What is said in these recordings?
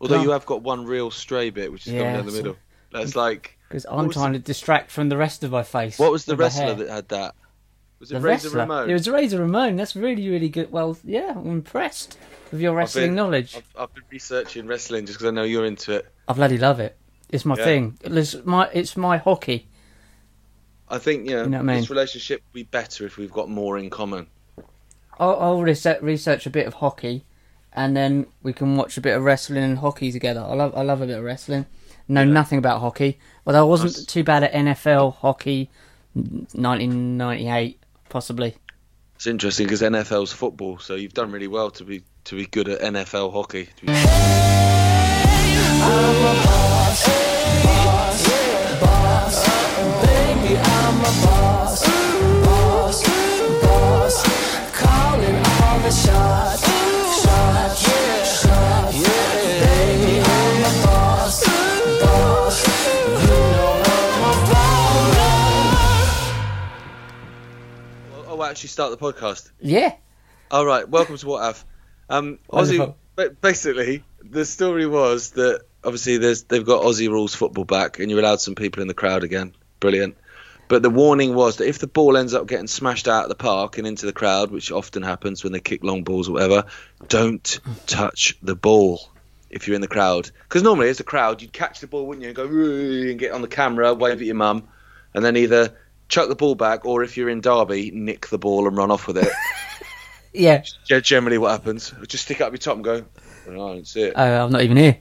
Although you have got one real stray bit, which is Yeah, coming down the middle. That's like Because I'm trying to distract from the rest of my face. what was the wrestler that had that? Was it The Razor wrestler. Ramon? It was Razor Ramon. That's really, really good. Well, yeah, I'm impressed with your wrestling been- knowledge. I've, I've been researching wrestling just because I know you're into it. I bloody love it. It's my Yeah. thing. It's my it's my hockey. I think you know, You know what I mean? this relationship would be better if we've got more in common. I'll, I'll research, research a bit of hockey, and then we can watch a bit of wrestling and hockey together. I love I love a bit of wrestling. Know nothing about hockey, but I wasn't Nice. too bad at NFL hockey, 1998 possibly. It's interesting because NFL's football, so you've done really well to be to be good at NFL hockey. To be- I'll actually start the podcast. Yeah, All right, welcome to What Have. Um, Aussie, basically, the story was that obviously there's they've got Aussie rules football back, and you're allowed some people in the crowd again. Brilliant. But the warning was that if the ball ends up getting smashed out of the park and into the crowd, which often happens when they kick long balls or whatever, don't touch the ball if you're in the crowd. Because normally, as a crowd, you'd catch the ball, wouldn't you, and go and get on the camera, wave at your mum, and then either chuck the ball back, or if you're in Derby, nick the ball and run off with it. yeah. Yeah, generally what happens. Just stick it up your top and go. "Oh, I don't see it. Oh, I'm not even here.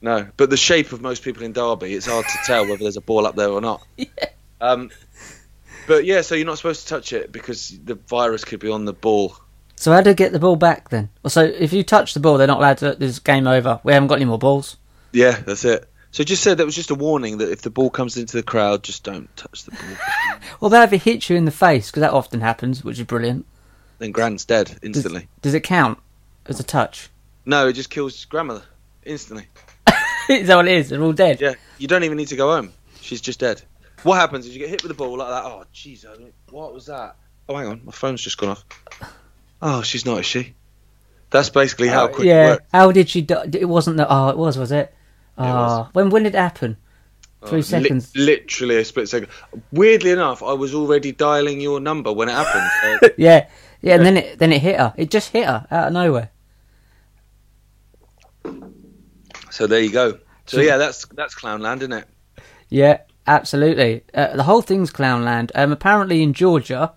No, but the shape of most people in Derby, it's hard to tell whether there's a ball up there or not. Um, but yeah, so you're not supposed to touch it because the virus could be on the ball. So how do I get the ball back then? So if you touch the ball, they're not allowed to. There's game over. We haven't got any more balls. Yeah, that's it. So just said that was just a warning that if the ball comes into the crowd, just don't touch the ball. well, about if it hits you in the face? Because that often happens, which is brilliant. then Grand's dead instantly. does it count as a touch? No, it just kills grandmother instantly. is that what it is? They're all dead. Yeah, you don't even need to go home. She's just dead. What happens is you get hit with a ball like that. Oh, jeez, what was that? Oh, hang on, my phone's just gone off. Oh, she's not, is she? That's basically how Uh, quick yeah. How did she die? It wasn't that. Oh, it was, was it? Oh, when when did it happen? Oh, Three li- seconds. literally a split second. Weirdly enough, I was already dialing your number when it happened. so- Yeah, yeah. And then it then it hit her. It just hit her out of nowhere. so there you go. So yeah, that's that's Clownland, isn't it? Yeah, absolutely. Uh, the whole thing's Clownland. Um, apparently in Georgia,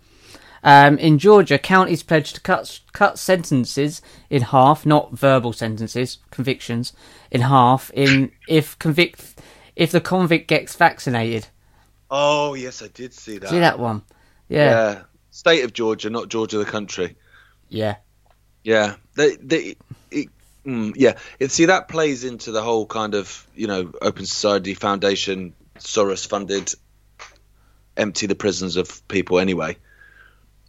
um, in Georgia, counties pledged to cut cut sentences in half, not verbal sentences, convictions in half. In if convict if the convict gets vaccinated. Oh yes, I did see that. See that one? Yeah, Yeah. State of Georgia, not Georgia the country. yeah, Yeah, they they. It, mm, yeah, it, see that plays into the whole kind of you know Open Society Foundation, Soros funded, empty the prisons of people anyway.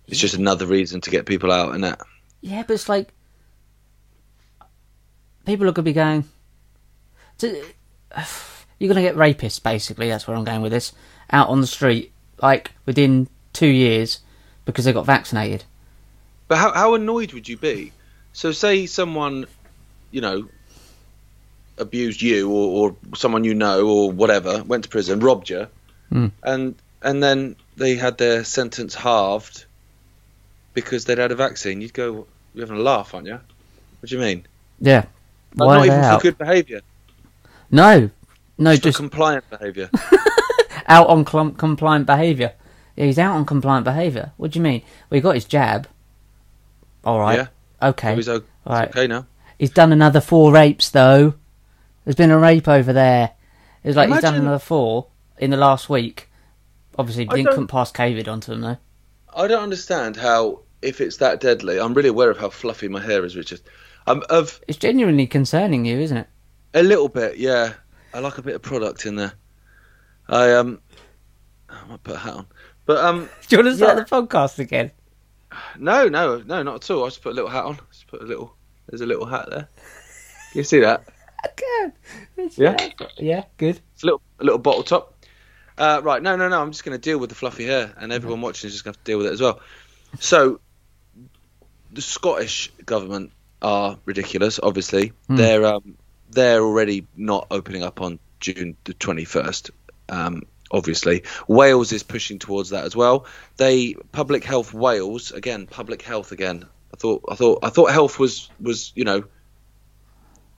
It's just another reason to get people out, and that. yeah. But it's like people are gonna be going. To, you're gonna get rapists, basically. That's where I'm going with this. Out on the street, like within two years, because they got vaccinated. But how how annoyed would you be? So say someone, you know, abused you or, or someone you know or whatever went to prison, robbed you, Hmm. and and then they had their sentence halved because they'd had a vaccine. You'd go, you're having a laugh, aren't you? What do you mean? Yeah. Like, Why not even out? for good behaviour, No, no, just, just for compliant behaviour. out on clum- compliant behaviour. Yeah, he's out on compliant behaviour. What do you mean? Well, he got his jab. All right. Yeah. Okay. He's o- it's Right. okay now. He's done another four rapes though. There's been a rape over there. It's like he's done another four in the last week. Obviously, didn't couldn't pass COVID onto him though. I don't understand how, if it's that deadly, I'm really aware of how fluffy my hair is, Richard. Um, of It's genuinely concerning you, isn't it? A little bit, yeah. I like a bit of product in there. I um, I might put a hat on, but um, Do you want to start Yeah. the podcast again? no, no, no, not at all. I just put a little hat on. Just put a little. There's a little hat there. You see that? I can. It's- Yeah? Yeah. Good. It's a little, a little bottle top. Uh, right, no, no, no. I'm just going to deal with the fluffy hair, and everyone watching is just going to have to deal with it as well. So, the Scottish government are ridiculous. Obviously, Hmm. they're um, they're already not opening up on June the 21st. Um, obviously, Wales is pushing towards that as well. They Public Health Wales again, public health again. I thought I thought I thought health was was you know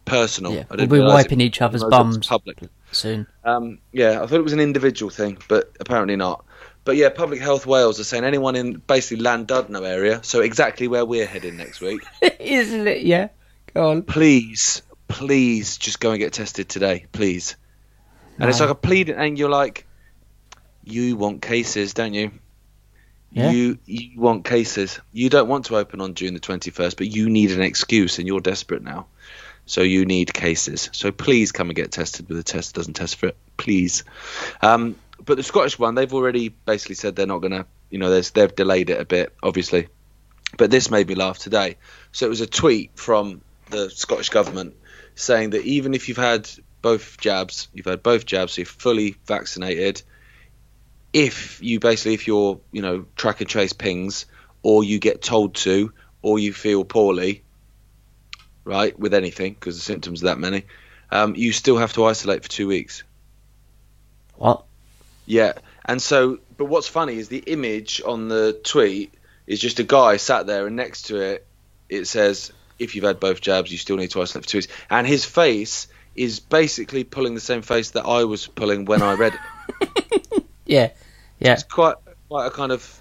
personal. Yeah, we'll be wiping it- each other's realise it was bums. Public. soon. Um, yeah, I thought it was an individual thing, but apparently not. But yeah, Public Health Wales are saying anyone in basically Llandudno area, so exactly where we're heading next week, Isn't it? Yeah. Go on. please, please just go and get tested today, please. And it's like a plead, and you're like, you want cases, don't you? Yeah. You you want cases. You don't want to open on June the 21st, but you need an excuse, and you're desperate now. So you need cases. So please come and get tested with a test that doesn't test for it, please. Um, but the Scottish one, they've already basically said they're not going to, you know, they've delayed it a bit, obviously. But this made me laugh today. So it was a tweet from the Scottish government saying that even if you've had both jabs, you've had both jabs, so you're fully vaccinated. If you basically, if you're, you know, track and trace pings, or you get told to, or you feel poorly, right, with anything, because the symptoms are that many, um, you still have to isolate for two weeks. What? Yeah, and so, but what's funny is the image on the tweet is just a guy sat there, and next to it, it says, "If you've had both jabs, you still need to isolate for two weeks." And his face is basically pulling the same face that I was pulling when I read it. Yeah. Yeah. It's quite, quite a kind of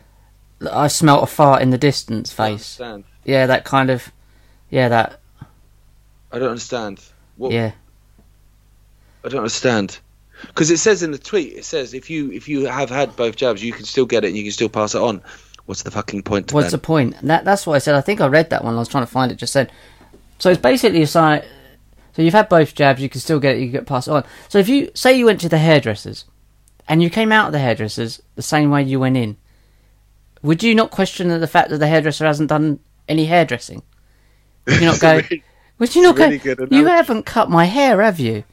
I smelt a fart in the distance face. understand. Yeah, that kind of. Yeah, that. I don't understand. What, Yeah. I don't understand. Because it says in the tweet, it says if you if you have had both jabs, you can still get it and you can still pass it on. What's the fucking point? To What's the point? That that's what I said. I think I read that one. I was trying to find it just said. So it's basically a site. So you've had both jabs. You can still get it. You can get passed on. So if you say you went to the hairdressers, and you came out of the hairdressers the same way you went in, would you not question the fact that the hairdresser hasn't done any hairdressing? Would you not go? Would you not really go? You haven't cut my hair, have you?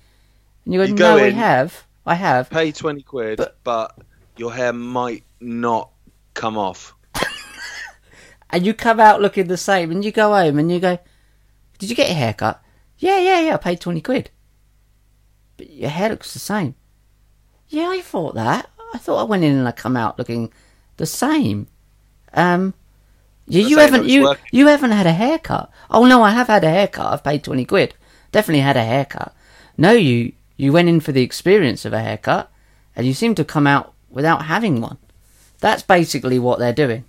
And you go, You go no, we in- have. I have. pay 20 quid, But- but, your hair might not come off. and you come out looking the same, and you go home and you go, "Did you get your hair cut?" Yeah, yeah, yeah. I paid twenty quid, but your hair looks the same. Yeah, I thought that. I thought I went in and I come out looking the same. Um, you, you how you know haven't you working. you haven't had a haircut. Oh no, I have had a haircut. I've paid twenty quid. Definitely had a haircut. No, you you went in for the experience of a haircut, and you seem to come out without having one. That's basically what they're doing.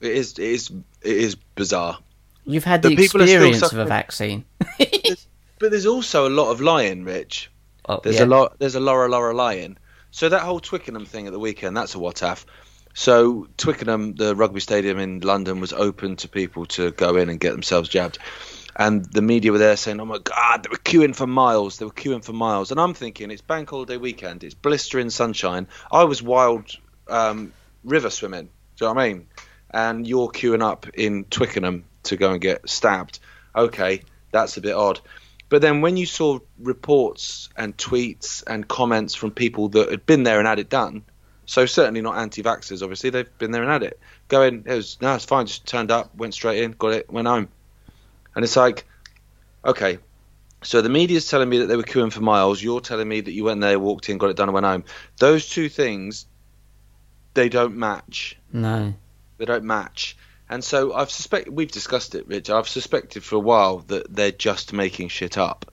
It is, it is, it is bizarre. You've had The the, experience of a vaccine. But there's also a lot of lying, Rich. Oh, There's yeah. a lot. There's a Laura Laura lying. So that whole Twickenham thing at the weekend, that's a what if. So Twickenham, the rugby stadium in London, was open to people to go in and get themselves jabbed. And the media were there saying, "Oh my God, they were queuing for miles. They were queuing for miles." And I'm thinking, it's bank holiday weekend. It's blistering sunshine. I was wild um, river swimming. Do you know what I mean? And you're queuing up in Twickenham to go and get stabbed. Okay, that's a bit odd. But then when you saw reports and tweets and comments from people that had been there and had it done, so certainly not anti-vaxxers, obviously they've been there and had it, going, it was no, it's fine, just turned up, went straight in, got it, went home, and it's like, okay, so the media's telling me that they were queuing for miles, you're telling me that you went there, walked in, got it done, and went home. Those two things, they don't match. No. They don't match. And so I've suspect we've discussed it, Rich. I've suspected for a while that they're just making shit up.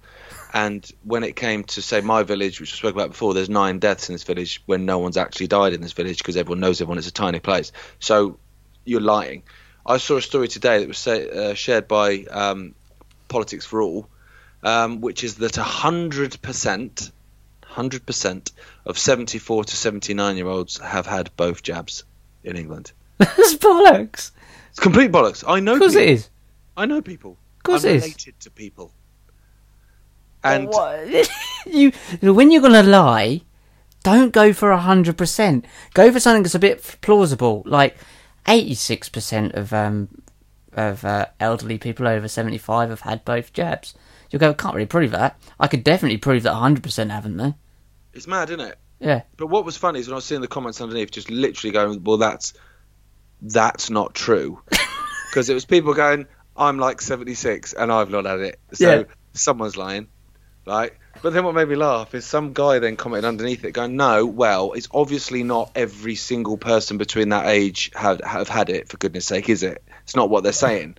And when it came to say my village, which we spoke about before, there's nine deaths in this village when no one's actually died in this village because everyone knows everyone. It's a tiny place. So you're lying. I saw a story today that was say, uh, shared by um, Politics for All, um, which is that hundred percent, hundred percent of 74 to 79 year olds have had both jabs in England. That's bollocks. It's complete bollocks. I know. Of course people. it is. I know people. Of course I'm it is. related to people. And What- you when you're gonna lie, don't go for hundred percent. Go for something that's a bit plausible, like eighty-six percent of um of uh, elderly people over seventy-five have had both jabs. You'll go, can't really prove that. I could definitely prove that hundred percent haven't though. it's mad, isn't it? Yeah, But what was funny is when I was seeing the comments underneath, just literally going, "Well, that's that's not true," because it was people going, "I'm like 76 and I've not had it," so Yeah. someone's lying. Right? But then what made me laugh is some guy then commented underneath it, going, "No, well, it's obviously not every single person between that age have have had it. For goodness' sake, is it? It's not what they're saying."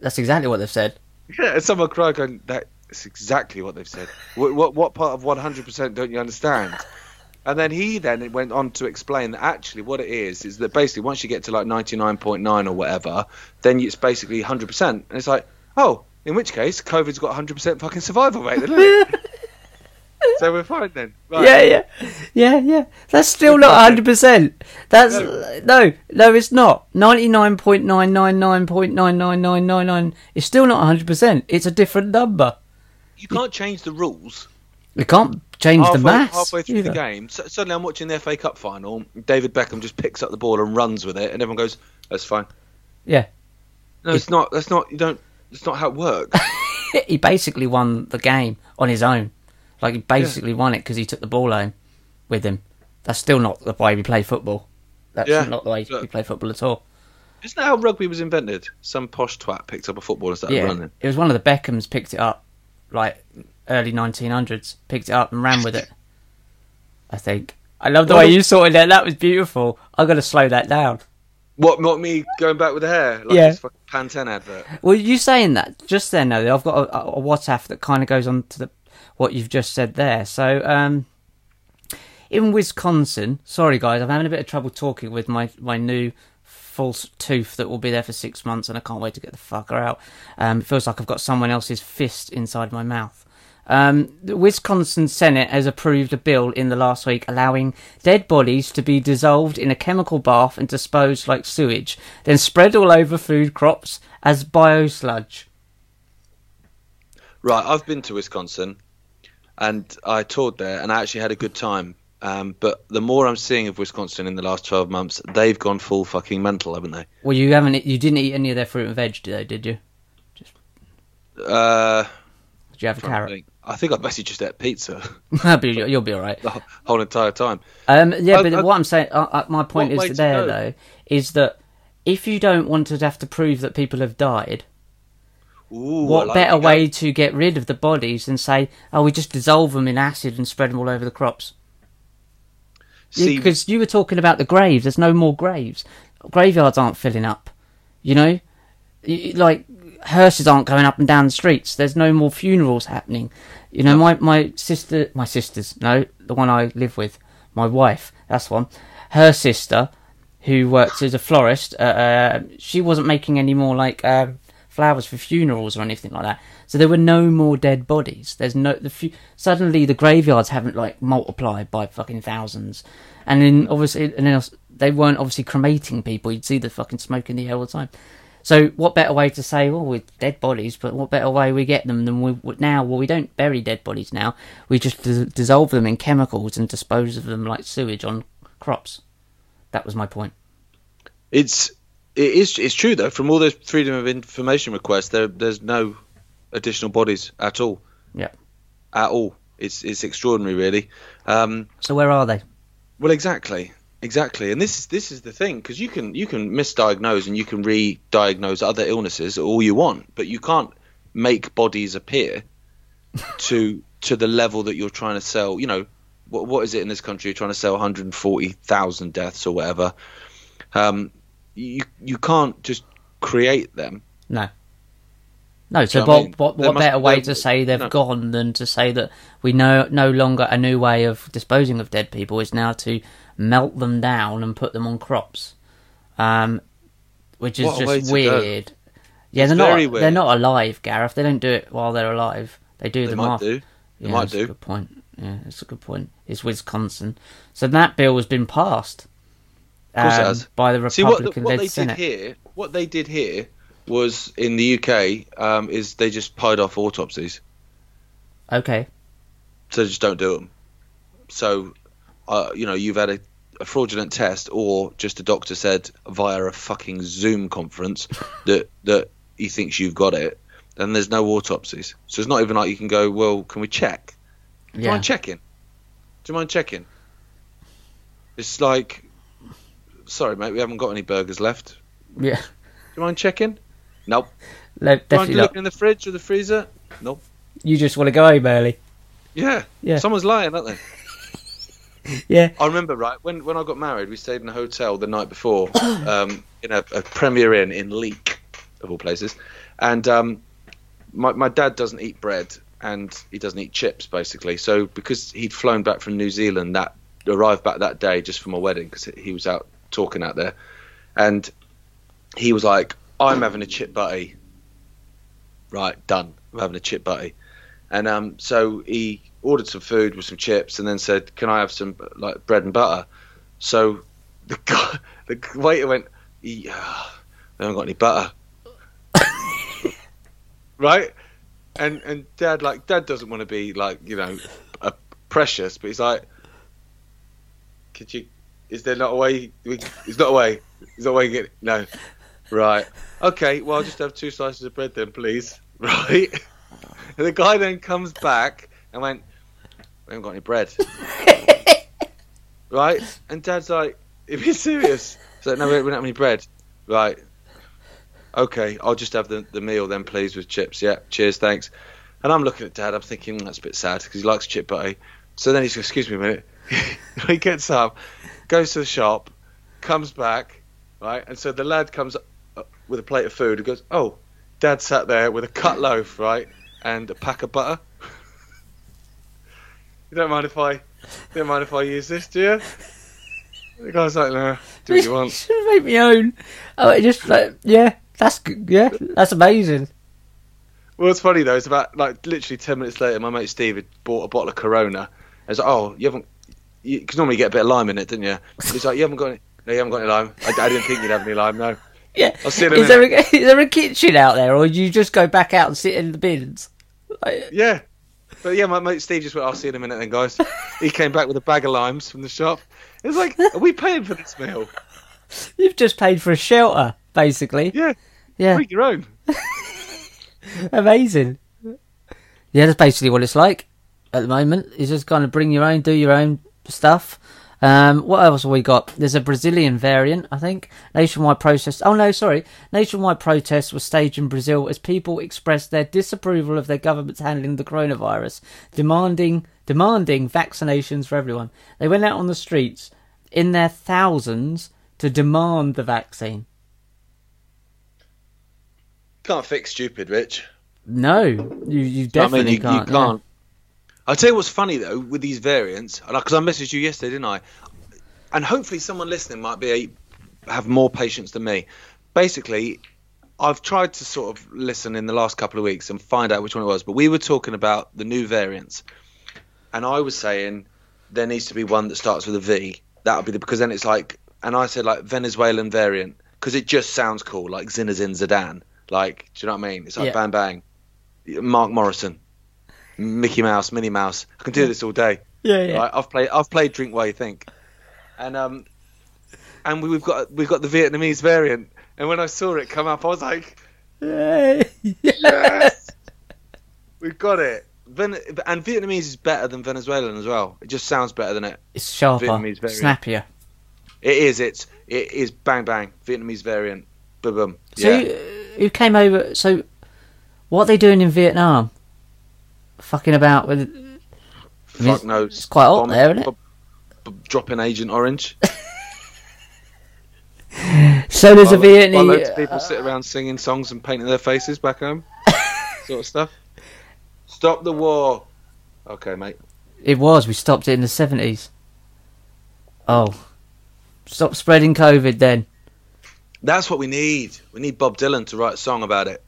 That's exactly what they've said. Yeah, and someone cried, going, "That's exactly what they've said. What what, what part of 100% don't you understand?" And then he then went on to explain that actually what it is is that basically once you get to like 99.9 or whatever, then it's basically 100%. And it's like, oh, in which case COVID's got 100% fucking survival rate, isn't it? so we're fine then. Right. Yeah, yeah, yeah, yeah. That's still not hundred percent. That's no, no, it's not. Ninety nine point nine nine nine point nine nine nine nine nine. It's still not hundred percent. It's a different number. You can't change the rules. We can't change halfway, the maths. halfway through either. the game. So, suddenly I'm watching the FA Cup final. David Beckham just picks up the ball and runs with it, and everyone goes, "That's fine." Yeah, No, it's not. That's not. You don't. That's not how it works. he basically won the game on his own. Like he basically won it because he took the ball home with him. That's still not the way we play football. That's Yeah, not the way we play football at all. Isn't that how rugby was invented? Some posh twat picked up a football and started Yeah, running. it was one of the Beckhams picked it up, like early 1900s. Picked it up and ran with it. I think. I love the Well, way you sorted that. That was beautiful. I'm gonna slow that down. What? Not me going back with the hair? Like Yeah. this fucking Pantene advert. Well, you saying that just then, though, I've got a, a WhatsApp that kind of goes on to the what you've just said there. So, um, in Wisconsin, sorry guys, I'm having a bit of trouble talking with my my new false tooth that will be there for six months, and I can't wait to get the fucker out. Um, it feels like I've got someone else's fist inside my mouth. Um, the Wisconsin Senate has approved a bill in the last week allowing dead bodies to be dissolved in a chemical bath and disposed like sewage, then spread all over food crops as biosludge. Right, I've been to Wisconsin, and I toured there, and I actually had a good time. Um, but the more I'm seeing of Wisconsin in the last 12 months, they've gone full fucking mental, haven't they? Well, you haven't. You didn't eat any of their fruit and veg, though, did you? Uh, Did you have a carrot? I think I basically just ate pizza you'll be all right. the whole entire time. Um, yeah, I- but I- what I'm saying, uh, uh, my point is there though, is that if you don't want to have to prove that people have died, Ooh, what like better way to get rid of the bodies than say, oh, we just dissolve them in acid and spread them all over the crops? Because you were talking about the graves. There's no more graves. Graveyards aren't filling up. You know, like hearses aren't going up and down the streets. There's no more funerals happening. You know, my my sister, my sisters, no, the one I live with, my wife, that's one. Her sister, who works as a florist, uh, uh, she wasn't making any more like um, flowers for funerals or anything like that. So there were no more dead bodies. There's no the fu- suddenly the graveyards haven't like multiplied by fucking thousands, and then obviously and then else- they weren't obviously cremating people. You'd see the fucking smoke in the air all the time. So what better way to say, well, with dead bodies, but what better way we get them than we would now? Well, we don't bury dead bodies now. We just dis- dissolve them in chemicals and dispose of them like sewage on crops. That was my point. it's it is it's true though. From all those freedom of information requests, there there's no additional bodies at all. Yeah. At all. It's it's extraordinary, really. Um, So where are they? Well, exactly, exactly, and this is this is the thing because you can you can misdiagnose and you can re-diagnose other illnesses all you want, but you can't make bodies appear to to the level that you're trying to sell. You know, what what is it in this country? You're trying to sell 140,000 deaths or whatever. Um, you you can't just create them. No. No, so Do what I what, mean? what, what must- better way to say they've no. gone than to say that we know no longer a new way of disposing of dead people is now to melt them down and put them on crops, um, which is What just go. weird. Yeah, It's they're not very they're not alive, Gareth. They don't do it while they're alive. They do They them might after. do. They yeah, might that's do. a good point. Yeah, that's a good point. It's Wisconsin, so that bill has been passed. Of course it um, by the See what the, Republican what they Senate. did here. What they did here was in the UK um, is they just pied off autopsies. Okay, so just don't do them. So, uh, you know, you've had a, a fraudulent test, or just a doctor said via a fucking Zoom conference that that he thinks you've got it. Then there's no autopsies, so it's not even like you can go. Well, can we check? Do you mind checking? Do you mind checking? It's like, sorry, mate, we haven't got any burgers left. Yeah, Do you mind checking? Nope. No, Do you mind definitely not. looking in the fridge or the freezer? Nope. You just want to go home early. Yeah. Yeah. Someone's lying, aren't they? Yeah. I remember right when when I got married, we stayed in a hotel the night before, um, in a, a Premier Inn in Leek, of all places, and um, my my dad doesn't eat bread and he doesn't eat chips basically. So because he'd flown back from New Zealand that arrived back that day just for my wedding because he was out talking out there, and he was like, "I'm having a chip butty." Right, done. I'm having a chip butty, and um, so he ordered some food with some chips and then said, "Can I have some like bread and butter?" So the guy, the waiter went, "Yeah, they haven't got any butter." right? And and dad like dad doesn't want to be like you know a precious, but he's like, "Could you? Is there not a way? We, there's not a way. There's not a way to get no." Right. Okay. Well, I'll just have two slices of bread then, please. Right. And the guy then comes back and went, "We haven't got any bread." right. And Dad's like, "If you're serious," he's like, "No, we don't have any bread." Right. Okay. I'll just have the the meal then, please, with chips. Yeah. Cheers. Thanks. And I'm looking at Dad. I'm thinking "Mm, that's a bit sad because he likes chip butty. So then he's, excuse me a minute. he gets up, goes to the shop, comes back, right? And so the lad comes up with a plate of food and goes, "Oh, Dad sat there with a cut loaf, right, and a pack of butter." you don't mind if I, don't mind if I use this, do you? The guy's like, "No, do what you want." Should make me own. Oh, it just like yeah, that's good. Yeah, that's amazing. Well, it's funny though. It's about like literally ten minutes later. My mate Steve had bought a bottle of Corona. I was like, "Oh, you haven't," because normally you get a bit of lime in it, didn't you? He's like, "You haven't got any." No, you haven't got any lime. I, I didn't think you'd have any lime. No. Yeah. I'll see you in a is there a, is there a kitchen out there, or do you just go back out and sit in the bins? Like, Yeah. But yeah, my mate Steve just went, I'll see you in a minute then, guys. he came back with a bag of limes from the shop. It was like, are we paying for this meal? you've just paid for a shelter, basically. Yeah, Yeah, bring your own. amazing. Yeah, that's basically what it's like at the moment. You just kind of bring your own, do your own stuff. Um, what else have we got? There's a Brazilian variant, I think. Nationwide protest. Oh no, sorry. Nationwide protests were staged in Brazil as people expressed their disapproval of their government's handling of the coronavirus, demanding demanding vaccinations for everyone. They went out on the streets in their thousands to demand the vaccine. Can't fix stupid, Rich. No, you you I definitely mean, you, can't. you can't. I'll tell you what's funny though with these variants, because I messaged you yesterday, didn't I? And hopefully someone listening might be a, have more patience than me. Basically, I've tried to sort of listen in the last couple of weeks and find out which one it was, but we were talking about the new variants, and I was saying there needs to be one that starts with a V. That would be the because then it's like, and I said like Venezuelan variant because it just sounds cool, like Zinedine Zidane. Like, do you know what I mean? It's like Yeah. bang bang. Mark Morrison, Mickey Mouse, Minnie Mouse. I can do this all day. Yeah, yeah. Right? I've played I've played Drink While You Think, and um, and we- we've got we've got the Vietnamese variant. And when I saw it come up, I was like, Yay. yes, we've got it. Ven- and Vietnamese is better than Venezuelan as well. It just sounds better than it. It's sharper, Vietnamese variant. snappier. It is. It's it is bang bang Vietnamese variant. Boom boom. So Yeah. you, you came over. So what are they doing in Vietnam? Fucking about with. I mean, Fuck it's- knows. It's quite hot Bomb- there, isn't it? b- b- dropping Agent Orange. So there's a While- while loads Vietnamese. of people sit around singing songs and painting their faces back home, sort of stuff. Stop the war. Okay, mate. It was. We stopped it in the seventies. Oh, stop spreading COVID then. That's what we need. We need Bob Dylan to write a song about it.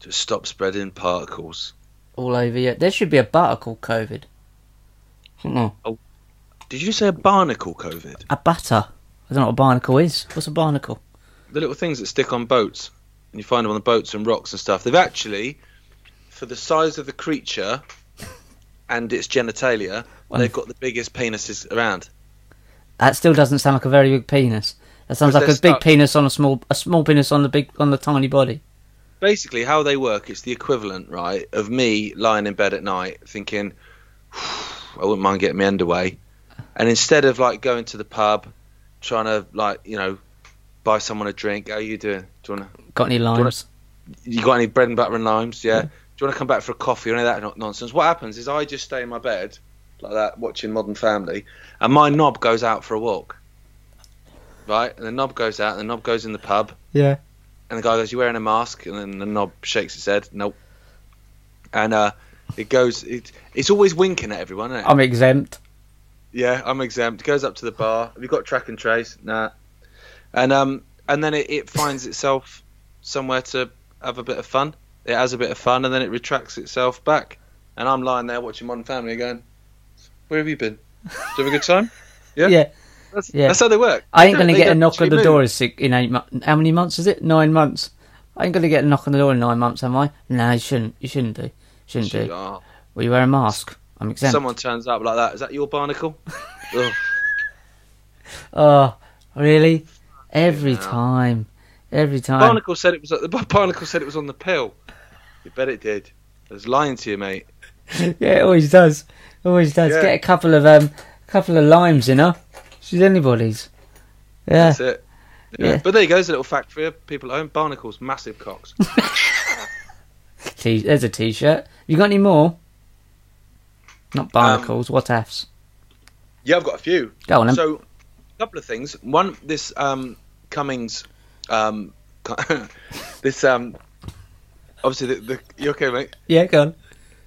To stop spreading particles. All over you. There should be a butter called COVID. Shouldn't there? Oh, did you say a barnacle COVID? A butter. I don't know what a barnacle is. What's a barnacle? The little things that stick on boats, and you find them on the boats and rocks and stuff. They've actually, for the size of the creature and its genitalia, Well- they've got the biggest penises around. That still doesn't sound like a very big penis. That sounds like a big stuck. penis on a small, a small penis on the big, on the tiny body. Basically how they work it's the equivalent right of me lying in bed at night thinking i wouldn't mind getting my underway and instead of like going to the pub trying to like you know buy someone a drink how you doing do you want to Got any limes? you got any bread and butter and limes yeah Do you want to come back for a coffee or any of that nonsense? What happens is I just stay in my bed like that, watching Modern Family, and my knob goes out for a walk. Right, and the knob goes out, and the knob goes in the pub, Yeah. And the guy goes, "You wearing a mask?" And then the knob shakes his head, "Nope." And uh, it goes, it, it's always winking at everyone, isn't it? I'm exempt. Yeah, I'm exempt. It goes up to the bar. Have you got track and trace? Nah. And um, and then it, it finds itself somewhere to have a bit of fun. It has a bit of fun, and then it retracts itself back. And I'm lying there watching Modern Family, going, "Where have you been? Did you have a good time?" Yeah. Yeah. That's, Yeah. that's how they work. I ain't gonna get a knock on the actually door move. in six, in eight months. How many months is it? Nine months. I ain't gonna get a knock on the door in nine months, am I? No, you shouldn't. You shouldn't do. Shouldn't do. Oh, Well, you wear a mask. I'm exempt. someone turns up like that. Is that your barnacle? Oh, really? Every Yeah. time. Every time. Barnacle said it was. The Barnacle said it was on the pill. You bet it did. I was lying to you, mate. Yeah, it always does. Always does. Yeah. Get a couple of um, couple of limes in her. She's anybody's. Yeah. That's it. Yeah. Yeah. But there you go. There's a little fact for you. People at home. Barnacles, massive cocks. T- there's a t-shirt. You got any more? Not barnacles. what ifs? Yeah, I've got a few. Go on then. So, a couple of things. One, this um, Cummings, um, this um, obviously the, the you okay, mate? yeah, go on.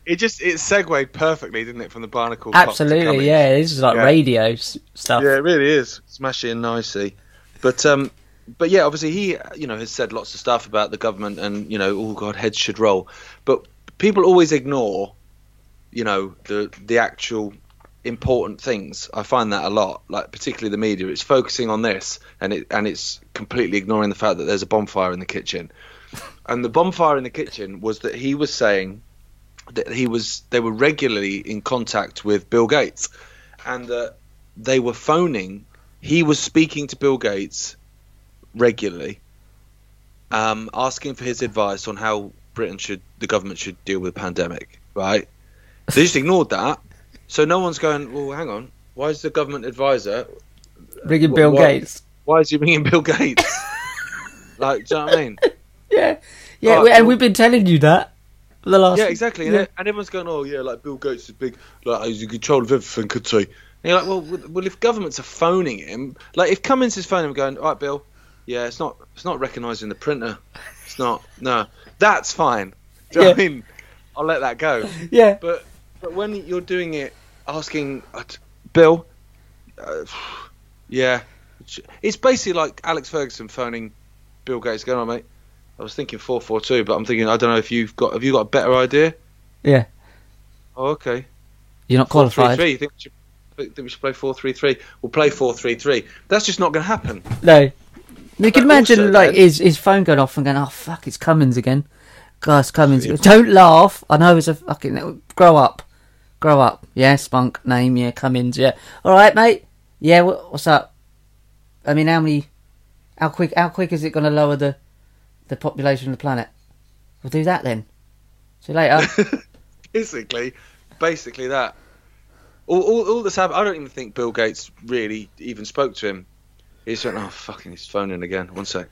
It just it segued perfectly, didn't it, from the barnacle? Absolutely. Yeah, this is like Yeah. radio s- stuff. Yeah, it really is. Smash and in nicely. But um, but yeah, obviously he you know has said lots of stuff about the government and you know, oh god, heads should roll. But people always ignore, you know, the the actual important things. I find that a lot, like particularly the media. It's focusing on this and it and it's completely ignoring the fact that there's a bonfire in the kitchen. And the bonfire in the kitchen was that he was saying that he was they were regularly in contact with Bill Gates and that they were phoning he was speaking to Bill Gates regularly um, asking for his advice on how Britain should the government should deal with the pandemic right? They just ignored that. So no one's going well hang on. Why is the government advisor Bringing Bill what- Gates. why is he bringing Bill Gates? Like do you know what I mean? Yeah. Yeah, and we've been telling you that for the last. Yeah, exactly. And, Yeah. and everyone's going, "Oh, yeah, like Bill Gates is big, like he's in control of everything." Could say, and you're like, "Well, well, if governments are phoning him, like if Cummings is phoning him, going, all right, Bill, yeah, it's not, it's not recognising the printer, it's not, no, that's fine." Do you know what I mean? I'll let that go. Yeah. But but when you're doing it, asking uh, Bill, uh, yeah, it's basically like Alex Ferguson phoning Bill Gates, going, "On, mate." I was thinking four four two, but I'm thinking I don't know if you've got have you got a better idea? Yeah. Oh, okay. You're not Four three qualified. three. You think we should, think we should play four three three? We'll play four three three. That's just not going to happen. No. You can imagine also like then- his his phone going off and going, oh fuck, it's Cummings again. It's Cummings. again. Don't laugh. I know it's a fucking grow up, grow up. Yeah, spunk name. Yeah, Cummings. Yeah. All right, mate. Yeah, wha- what's up? I mean, how many? How quick? How quick is it going to lower the the population of the planet? We'll do that then. See you later. basically, basically that. All, all, all this happened. I don't even think Bill Gates really even spoke to him. He just went, "Oh fucking, he's phoning again." One sec.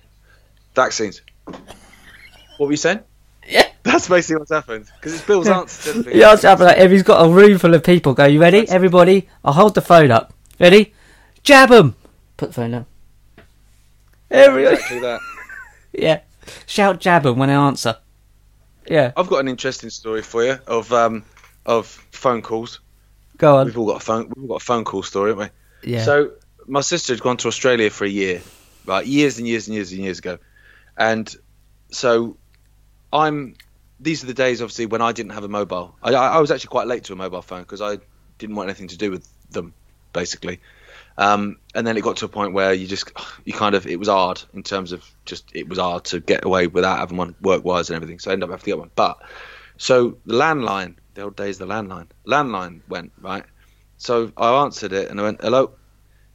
Vaccines. What were you saying? Yeah. That's basically what's happened because it's Bill's answer. Yeah, I'll like if he's got a room full of people, go, you ready? Everybody, I'll hold the phone up. Ready? Jab 'em. Put the phone down. Everybody. exactly that. Yeah. Shout jabber when I answer. Yeah, I've got an interesting story for you of um of phone calls. go on. We've all got a phone. We've all got a phone call story, haven't we? Yeah. So my sister had gone to Australia for a year, right? Years and years and years and years ago, and so I'm. These are the days, obviously, when I didn't have a mobile. I, I I was actually quite late to a mobile phone because I didn't want anything to do with them, basically. Um, and then it got to a point where you just, you kind of, it was hard in terms of just, it was hard to get away without having one work wise and everything. So I ended up having to get one. But so the landline, the old days, the landline, landline went right. So I answered it and I went, hello,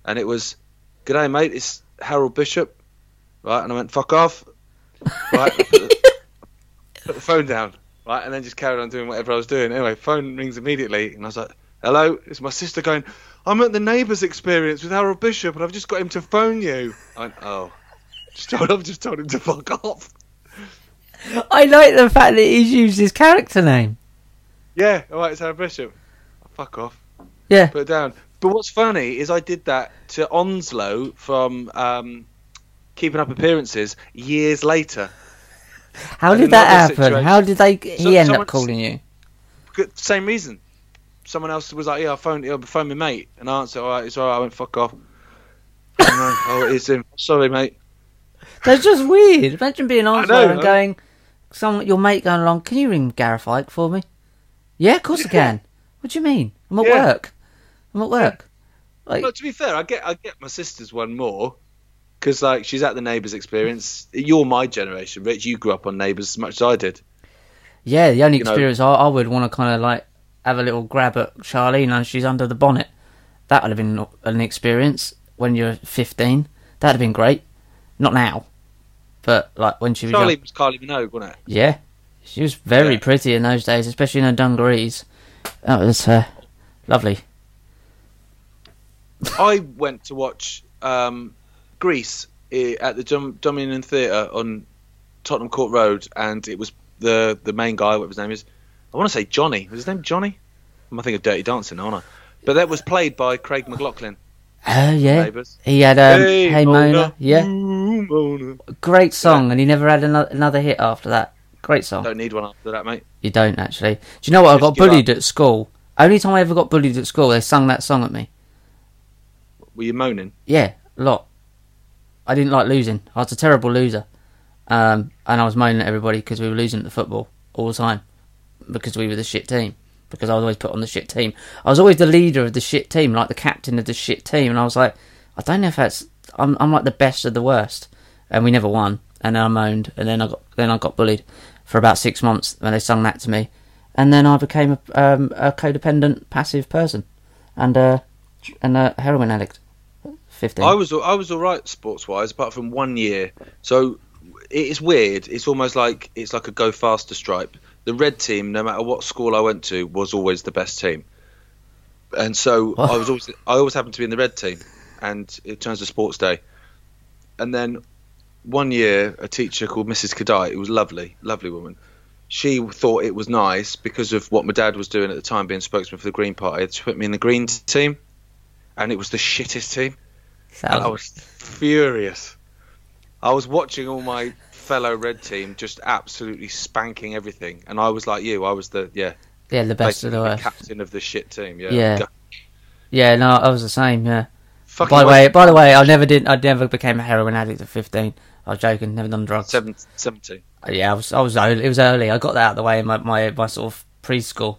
and it was, good day mate. It's Harold Bishop." Right, and I went, "Fuck off." Right, put, the, put the phone down. Right, and then just carried on doing whatever I was doing. Anyway, phone rings immediately, and I was like, "Hello." It's my sister going, "I'm at the neighbours' experience with Harold Bishop, and I've just got him to phone you." I "Oh." Just told, I've just told him to fuck off. I like the fact that he's used his character name. Yeah, all right, Sam Bishop. Fuck off. Yeah. Put it down. But what's funny is I did that to Onslow from um, Keeping Up Appearances years later. How did that happen? situation- How did they? He So- end up calling you. Same reason. Someone else was like, "Yeah, I phoned, I phoned my mate," and I answered, "All right, it's all right." I went, "Fuck off." oh, oh, it is him. Sorry, mate. That's just weird. Imagine being on know, and going, some your mate going along. Can you ring Gareth Icke for me? Yeah, of course I can. What do you mean? I'm at Yeah. work. I'm at work. Like, But to be fair, I get I get my sister's one more because like she's at the Neighbours experience. You're my generation, Rich. You grew up on Neighbours as much as I did. yeah, the only you know- experience I, I would want to kind of like have a little grab at Charlene and she's under the bonnet. That would have been an experience when you're 15. That'd have been great. Not now, but like when she was young. Charlie was Kylie Minogue, wasn't it? Yeah, she was very Yeah. pretty in those days, especially in her dungarees. That was uh, lovely. I went to watch um, Grease eh, at the Dom- Dominion Theatre on Tottenham Court Road, and it was the the main guy, whatever his name is. I want to say Johnny. Was his name Johnny? I'm thinking of Dirty Dancing, aren't I? But that was played by Craig McLachlan. Oh yeah, Neighbours. he had um, Hey, Mona. Yeah, Ooh, Mona. great song, and he never had another, another hit after that. Great song. Don't need one after that, mate. You don't actually. Do you know what? I Just got give bullied at school. Only time I ever got bullied at school, they sung that song at me. Were you moaning? Yeah, a lot. I didn't like losing. I was a terrible loser, um, and I was moaning at everybody because we were losing at the football all the time because we were the shit team. Because I was always put on the shit team. I was always the leader of the shit team, like the captain of the shit team, and I was like, I don't know if that's. I'm I'm like the best of the worst, and we never won. And then I moaned, and then I got then I got bullied for about six months when they sung that to me, and then I became a, um, a codependent, passive person, and uh, and a heroin addict. Fifteen. I was I was all right sports wise, apart from one year. So it's weird. It's almost like it's like a go faster stripe. The red team, no matter what school I went to, was always the best team. And so I was always I always happened to be in the red team, and it turns to sports day. And then one year, a teacher called Mrs. Kadai, who was lovely, lovely woman. She thought it was nice because of what my dad was doing at the time, being spokesman for the Green Party. She put me in the Green team, and it was the shittest team. And I was furious. I was watching all my fellow red team just absolutely spanking everything, and I was like you. I was the yeah, yeah, the best of the captain of the shit team. Yeah. Yeah. Yeah, no, I was the same. Yeah. Fucking By the way, by the way, I never did. I never became a heroin addict at fifteen. I was joking. Never done drugs. seven, 17. Uh, yeah, I was. I was. Early, it was early. I got that out of the way in my my, my sort of preschool.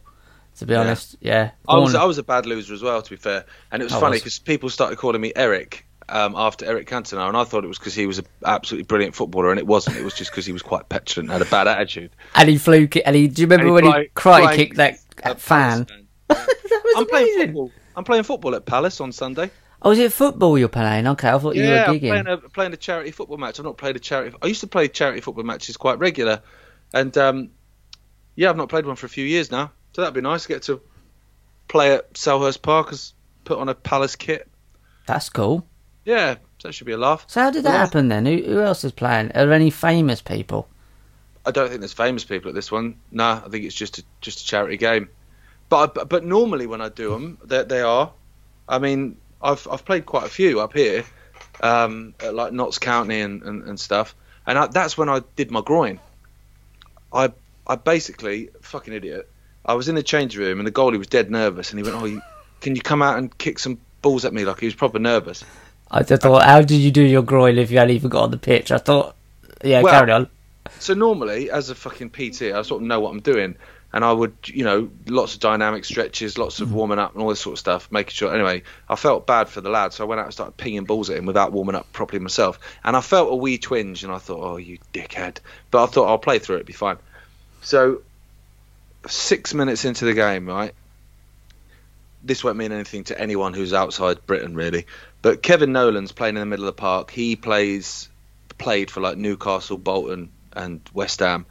To be Yeah. honest, yeah. I was I was a bad loser as well, to be fair. And it was I funny because people started calling me Eric um, after Eric Cantona, and I thought it was because he was an absolutely brilliant footballer, and it wasn't. It was just because he was quite petulant and had a bad attitude. and he flew. And he. Do you remember And when he karate kicked that fan? That was I'm playing football. I'm playing football at Palace on Sunday. Oh, is it football you're playing? Okay, I thought you Yeah, were I'm playing a, playing a charity football match. I've not played a charity. I used to play charity football matches quite regular, and um, yeah, I've not played one for a few years now. So that'd be nice. To get to play at Selhurst Park as put on a Palace kit. That's cool. Yeah, so that should be a laugh. So how did that Yeah. happen then? Who, who else is playing? Are there any famous people? I don't think there's famous people at this one. No, I think it's just a, just a charity game. But I, but normally when I do them, they, they are. I mean, I've I've played quite a few up here, um, at like Notts County and, and, and stuff, and I, that's when I did my groin. I I basically fucking idiot. I was in the change room and the goalie was dead nervous, and he went, "Oh, you, can you come out and kick some balls at me?" Like he was proper nervous. I just thought, how did you do your groin if you hadn't even got on the pitch? I thought, yeah, Well, carry on. So normally, as a fucking PT, I sort of know what I'm doing, and I would, you know, lots of dynamic stretches, lots of mm. warming up, and all this sort of stuff, making sure. Anyway, I felt bad for the lad, so I went out and started pinging balls at him without warming up properly myself, and I felt a wee twinge, and I thought, oh, you dickhead! But I thought I'll play through it, be fine. So, six minutes into the game, right? This won't mean anything to anyone who's outside Britain, really. But Kevin Nolan's playing in the middle of the park. He plays played for like Newcastle, Bolton, and West Ham.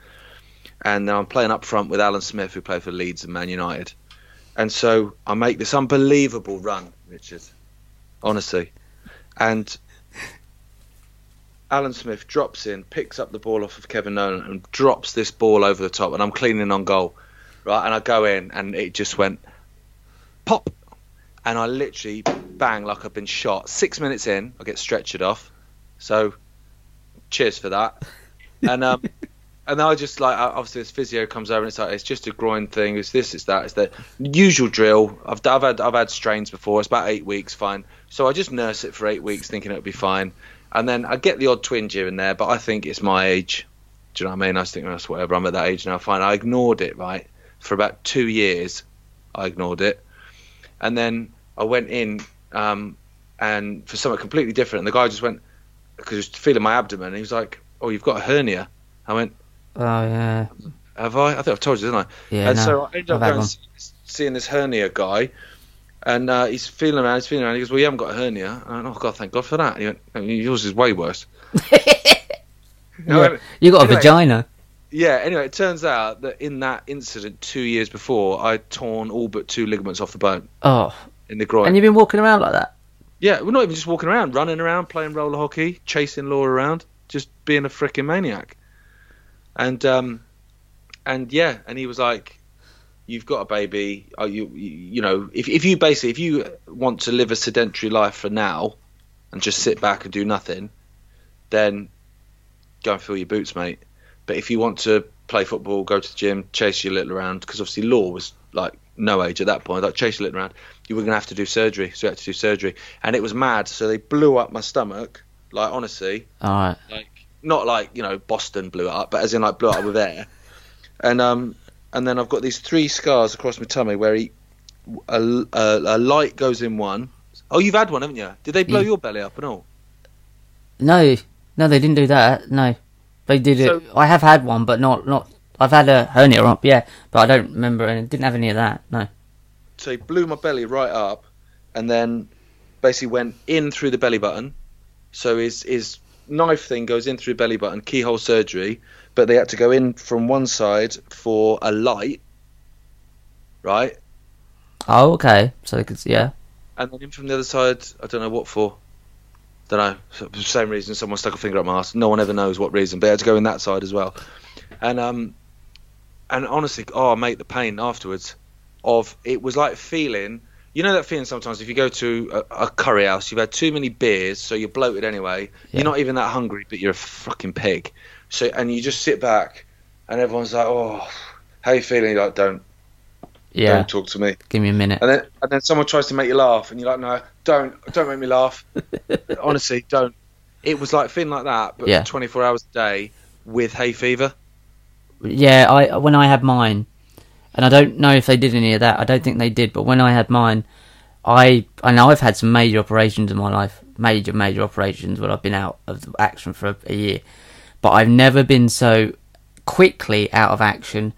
And then I'm playing up front with Alan Smith, who played for Leeds and Man United. And so I make this unbelievable run, Richard. Honestly. And Alan Smith drops in, picks up the ball off of Kevin Nolan, and drops this ball over the top, and I'm cleaning on goal, right? And I go in, and it just went pop, and I literally bang like I've been shot. Six minutes in, I get stretchered off. So, cheers for that. And um, and I just like obviously this physio comes over and it's like it's just a groin thing. It's this, it's that, it's the usual drill. I've I've had I've had strains before. It's about eight weeks, fine. So I just nurse it for eight weeks, thinking it'll be fine. And then I get the odd twinge here and there, but I think it's my age. Do you know what I mean? I just think that's whatever. I'm at that age now. Fine. I ignored it right for about two years. I ignored it, and then I went in um, and for something completely different. And the guy just went because he was feeling my abdomen. And he was like, "Oh, you've got a hernia." I went, Oh yeah. "Have I? I think I've told you, didn't I?" Yeah. and no, so I ended up going see- seeing this hernia guy, and uh, he's feeling around. He's feeling around. He goes, "Well, you haven't got a hernia." I went, "Oh God, thank God for that." And he went, "Yours is way worse." Yeah. went, You got a vagina. Yeah. Anyway, it turns out that in that incident two years before, I'd torn all but two ligaments off the bone Oh, in the groin. and you've been walking around like that. Yeah, we're not even just walking around, running around, playing roller hockey, chasing Laura around, just being a freaking maniac. And um, and yeah, and he was like, "You've got a baby. Are you, you you know, if if you basically if you want to live a sedentary life for now, and just sit back and do nothing, then go and fill your boots, mate. But if you want to play football, go to the gym, chase your little around, because obviously Law was like no age at that point, like chase your little around, you were going to have to do surgery. So you had to do surgery. And it was mad. So they blew up my stomach, like honestly, All right. like not like, you know, Boston blew it up, but as in like blew it up with air. And, um, and then I've got these three scars across my tummy where he, a, a, a light goes in one. Oh, you've had one, haven't you? Did they blow Yeah. your belly up and all? No, no, they didn't do that. No, they did it. So- I have had one, but not not. I've had a hernia up, yeah, but I don't remember. and Didn't have any of that. No. so he blew my belly right up and then basically went in through the belly button so his his knife thing goes in through belly button keyhole surgery but they had to go in from one side for a light right Oh, okay. So they could, yeah. and then in from the other side i don't know what for don't know for the same reason someone stuck a finger up my ass no one ever knows what reason but they had to go in that side as well and um and honestly oh mate the pain afterwards of it was like feeling you know that feeling sometimes if you go to a, a curry house you've had too many beers so you're bloated anyway Yeah. you're not even that hungry but you're a fucking pig so and you just sit back and everyone's like oh how you feeling you're like don't Yeah. don't talk to me Give me a minute. and then and then someone tries to make you laugh, and you're like, no, don't, don't make me laugh. Honestly, don't. It was like feeling like that, but Yeah. for 24 hours a day with hay fever. Yeah, I when I had mine, and I don't know if they did any of that. I don't think they did. But when I had mine, I I know I've had some major operations in my life, major major operations when I've been out of action for a, a year, but I've never been so quickly out of action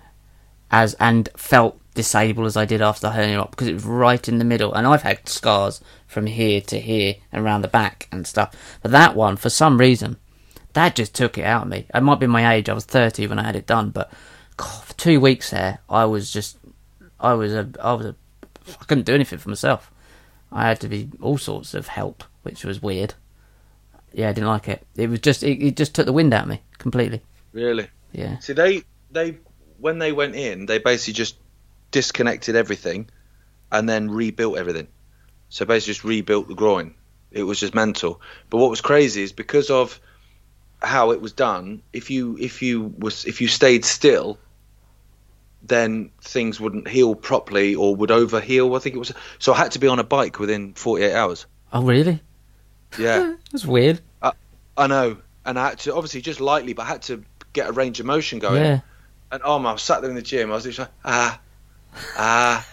as and felt disabled as I did after the hernia op because it was right in the middle, and I've had scars from here to here and around the back and stuff. But that one, for some reason, that just took it out of me. It might be my age. I was 30 when I had it done, but God, for two weeks there, I was just, I was a, I was a, I couldn't do anything for myself. I had to be all sorts of help, which was weird. Yeah, I didn't like it. It was just, it, it just took the wind out of me completely. Really? Yeah. See, they they when they went in, they basically just disconnected everything, and then rebuilt everything. So basically, just rebuilt the groin. It was just mental. But what was crazy is because of how it was done. If you if you was if you stayed still, then things wouldn't heal properly or would over heal. I think it was. So I had to be on a bike within 48 hours. Oh, really? Yeah. That's weird. I know, and I had to obviously just lightly, but I had to get a range of motion going. Yeah. And oh man, I was sat there in the gym. I was just like, ah, ah,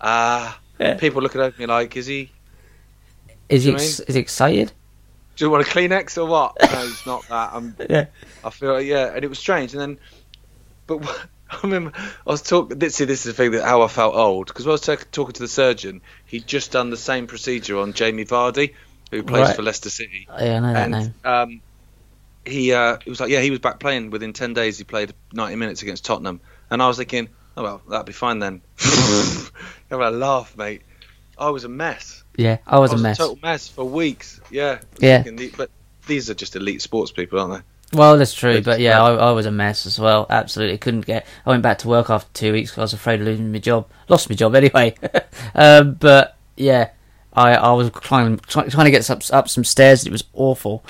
ah. Yeah. People looking at me like, is he? Is he, ex- is he excited? Do you want a Kleenex or what? No, it's not that. I'm. Yeah. I feel yeah, and it was strange. And then, but I remember I was talking. See, this is the thing that how I felt old because when I was ta- talking to the surgeon, he'd just done the same procedure on Jamie Vardy, who plays Right. for Leicester City. Yeah, I know that name. um, he uh, he was like, yeah, he was back playing within ten days. He played 90 minutes against Tottenham, and I was thinking, oh well, that'd be fine then. Have a laugh, mate. I was a mess. Yeah, I was I was a mess. total mess for weeks. Yeah. Yeah. But these are just elite sports people, aren't they? Well, that's true, but yeah. I, I was a mess as well. Absolutely couldn't get. I went back to work after two weeks 'cause I was afraid of losing my job. Lost my job anyway. um, but yeah, I I was climbing, try, trying to get up up some stairs. It was awful.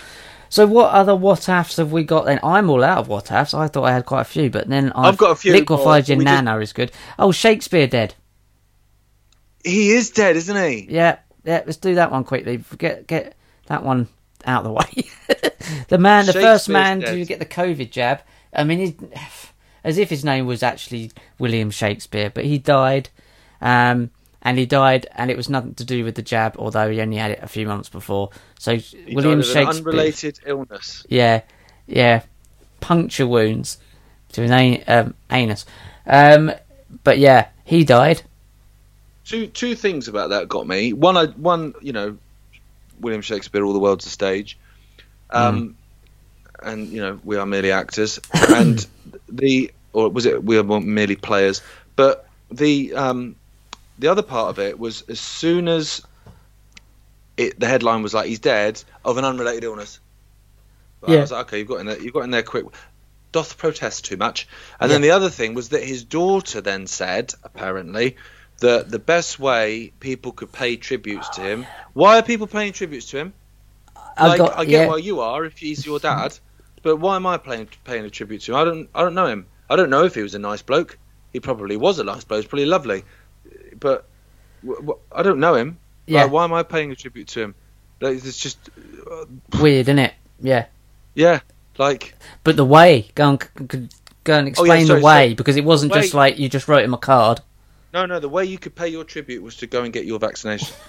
So what other what ifs have we got then? I'm all out of what ifs. I thought I had quite a few, but then I've, I've got a few Liquefied your nana is good. Oh, Shakespeare dead. He is dead, isn't he? Yeah, yeah. Let's do that one quickly. Get get that one out of the way. the man, the first man to get the COVID jab. I mean, he, as if his name was actually William Shakespeare, but he died, um, and he died, and it was nothing to do with the jab, although he only had it a few months before. So He William died of an Shakespeare, unrelated illness. yeah, yeah, puncture wounds to his an- um, anus. Um, but yeah, he died. Two two things about that got me. One, I one you know, William Shakespeare, all the world's a stage, um, and you know we are merely actors, and the or was it we are merely players? But the um, the other part of it was as soon as it the headline was like he's dead of an unrelated illness. I Yeah. was like, okay, you've got in there, you've got in there quick. Doth protest too much, and then the other thing was that his daughter then said, apparently, that the best way people could pay tributes to him. Why are people paying tributes to him? I've Like, got I get yeah. why you are if he's your dad, but why am I paying paying a tribute to him? I don't I don't know him. I don't know if he was a nice bloke. He probably was a nice bloke. He's probably lovely, but w- w- I don't know him. Yeah. Like, why am I paying a tribute to him? Like, it's just uh, Weird, isn't it? Yeah. yeah, like But the way, go and, c- c- go and Oh, yeah, explain sorry, the way, sorry. because it wasn't just like you just wrote him a card. no no. The way you could pay your tribute was to go and get your vaccination.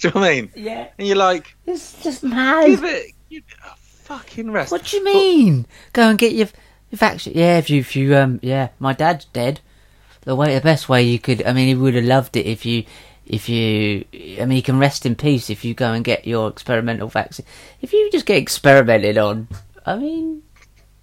Do you know what I mean? Yeah. And you're like, It's just give mad. it, give it a fucking rest. What do you mean? Go and get your, your vaccine. Yeah, if you, if you, um, yeah, my dad's dead. The way, the best way you could, I mean, he would have loved it if you, if you, I mean, he can rest in peace if you go and get your experimental vaccine. If you just get experimented on, I mean,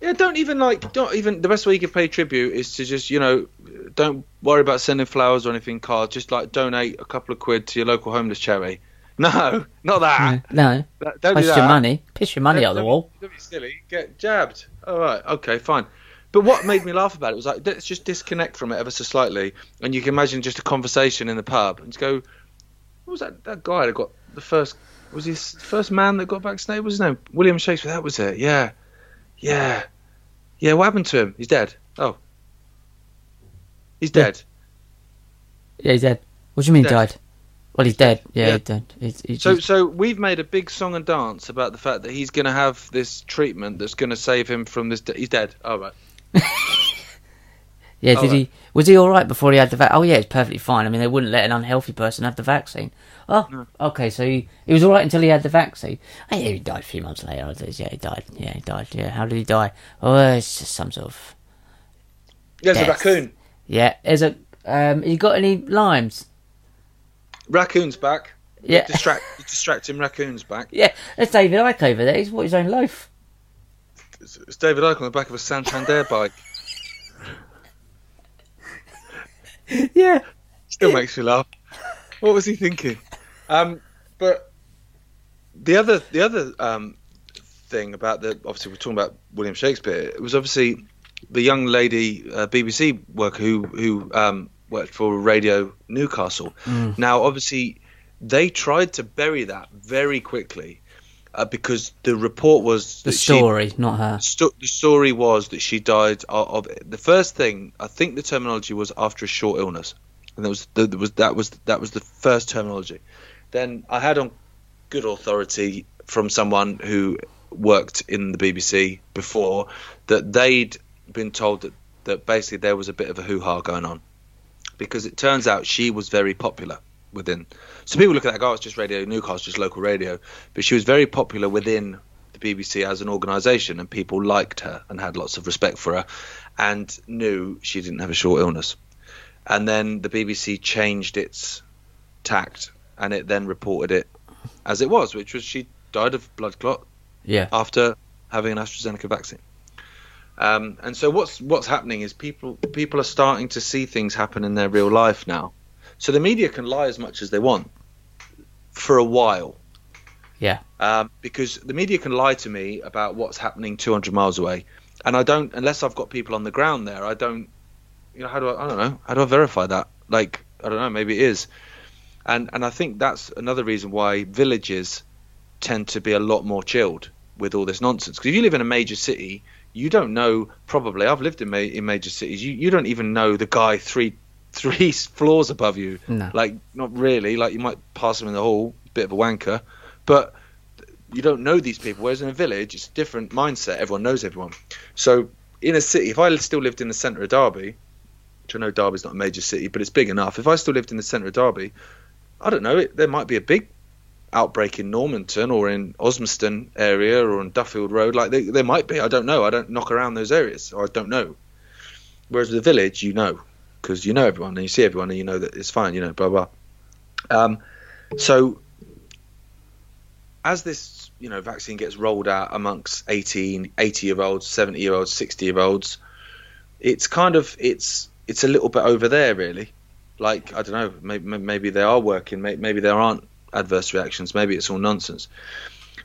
Yeah, don't even like, don't even. The best way you can pay tribute is to just, you know, don't worry about sending flowers or anything, cards. Just like donate a couple of quid to your local homeless charity. No, not that. no, That- Don't do piss that. your money, piss your money Don't- out the wall. Don't be silly. Get jabbed. All right. Okay. Fine. But what made me laugh about it was like, let's just disconnect from it ever so slightly, and you can imagine just a conversation in the pub, and just go, "What was that? That guy that got the first? Was he the first man that got vaccinated? What was his name? William Shakespeare. That was it. Yeah. Yeah. Yeah. What happened to him? He's dead. Oh. He's dead. Yeah, he's dead. What do you mean Dead. died? Well, he's dead. Yeah, Yeah. he's dead. He's, he's So, so we've made a big song and dance about the fact that he's going to have this treatment that's going to save him from this. De- he's dead. All right. Yeah, Oh, did right. he? Was he all right before he had the vaccine? Oh yeah, it's perfectly fine. I mean, they wouldn't let an unhealthy person have the vaccine. Oh, No. okay. So he, he was all right until he had the vaccine. Oh, yeah, he died a few months later. Yeah, he died. Yeah, he died. Yeah, how did he die? Oh, it's just some sort of There's a raccoon. yeah. Is a um. You got any limes? Raccoon's back. Yeah, Distract, distracting raccoon's back. yeah. There's David Icke over there. He's bought his own loaf. It's, it's David Icke on the back of a Santander bike. Yeah. Still makes me laugh. What was he thinking? Um, but the other, the other um, thing about the obviously we're talking about William Shakespeare. It was obviously the young lady uh, BBC worker who who um, worked for Radio Newcastle. Now, obviously, they tried to bury that very quickly uh, because the report was The that she- story, not her. sto- the story was that she died of, of the first thing. I think the terminology was after a short illness, and that was the, was that was that was the first terminology. Then I had on good authority from someone who worked in the BBC before that they'd been told that that basically there was a bit of a hoo ha going on because it turns out she was very popular within. So people look at that, go, oh, it's just Radio Newcastle, just local radio, but she was very popular within the BBC as an organisation, and people liked her and had lots of respect for her, and knew she didn't have a short illness. And then the BBC changed its tact, and it then reported it as it was, which was she died of blood clot Yeah. after having an AstraZeneca vaccine. Um, and so what's what's happening is people people are starting to see things happen in their real life now. So the media can lie as much as they want for a while, Yeah. Um, because the media can lie to me about what's happening 200 miles away, and I don't unless I've got people on the ground there. I don't. You know, how do I? I don't know. How do I verify that? Like, I don't know. Maybe it is. And and I think that's another reason why villages tend to be a lot more chilled with all this nonsense. Because if you live in a major city, you don't know. Probably, I've lived in ma- in major cities. You you don't even know the guy three three floors above you. No. Like, not really. Like, you might pass them in the hall, bit of a wanker, but you don't know these people. Whereas in a village, it's a different mindset. Everyone knows everyone. So in a city, if I still lived in the centre of Derby, which I know Derby's not a major city, but it's big enough. If I still lived in the centre of Derby, I don't know. It, there might be a big outbreak in Normanton or in Osmaston area or on Duffield Road. Like they, there might be. I don't know. I don't knock around those areas, or I don't know. Whereas with the village, you know, because you know everyone and you see everyone and you know that it's fine. You know, blah blah. Um, so as this you know vaccine gets rolled out amongst 18 80 year olds 70 year olds 60 year olds it's kind of it's it's a little bit over there really like i don't know maybe, maybe they are working maybe there aren't adverse reactions maybe it's all nonsense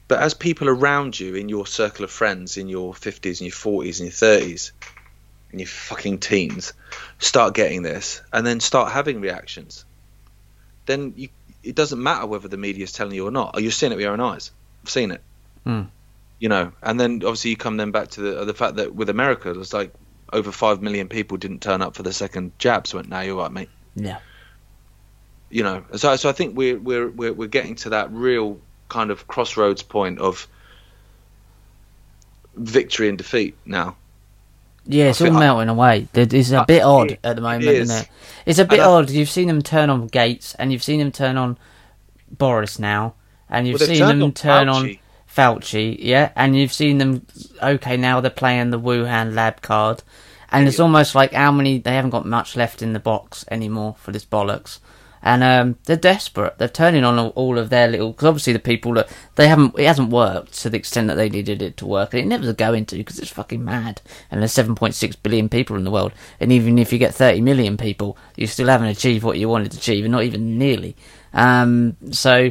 but as people around you in your circle of friends in your 50s and your 40s and your 30s and your fucking teens start getting this and then start having reactions then you it doesn't matter whether the media is telling you or not. You're seeing it with your own eyes. I've seen it. Hmm. You know, and then obviously you come then back to the the fact that with America, there's like over five million people didn't turn up for the second jab. So went, now you're right, mate. Yeah. You know, so so I think we're we're we're we're getting to that real kind of crossroads point of victory and defeat now. Yeah, it's all melting away. It's a bit odd it- at the moment, it is. is. not it? It's a bit odd. You've seen them turn on Gates, and you've seen them turn on Boris now, and you've Well, seen them on turn on Fauci. Fauci, yeah, and you've seen them. Okay, now they're playing the Wuhan lab card, and it's almost like how many they haven't got much left in the box anymore for this bollocks. And um, they're desperate. They're turning on all, of their little because obviously the people that they haven't it hasn't worked to the extent that they needed it to work, and it never's going to because it's fucking mad. And there's 7.6 billion people in the world, and even if you get 30 million people, you still haven't achieved what you wanted to achieve, and not even nearly. Um, so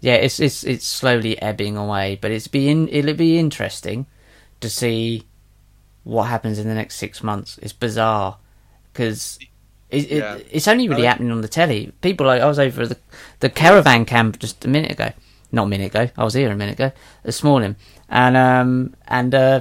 yeah, it's it's it's slowly ebbing away, but it's being it'll be interesting to see what happens in the next six months. It's bizarre because it, Yeah. it, it's only really I- happening on the telly. People like I was over at the the caravan camp just a minute ago, not a minute ago. I was here a minute ago this morning, and um and uh,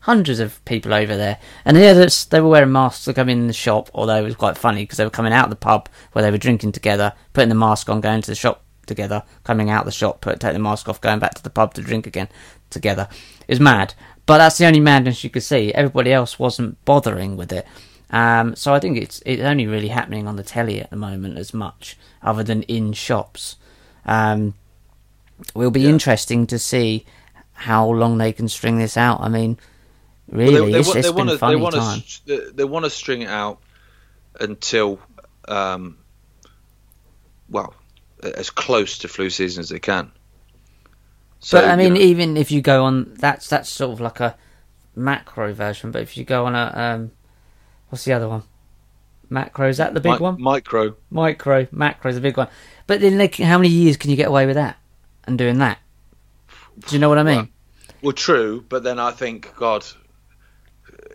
hundreds of people over there, and yeah, they were wearing masks to come in the shop. Although it was quite funny because they were coming out of the pub where they were drinking together, putting the mask on, going to the shop together, coming out the shop, put take the mask off, going back to the pub to drink again together. It was mad, but that's the only madness you could see. Everybody else wasn't bothering with it. Um, so I think it's it's only really happening on the telly at the moment as much, other than in shops. Um, will be Yeah. interesting to see how long they can string this out. I mean, really, Well, they, it's, wa- it's they been wanna, funny they want time. to they, they want to string it out until um, well as close to flu season as they can. So, but I you mean, know, even if you go on, that's that's sort of like a macro version. But if you go on a um, what's the other one? Macro is that the big mi- one? micro. Micro, macro is the big one. But then, like, how many years can you get away with that and doing that? Do you know what I mean? Well, Well, true, but then I think, God,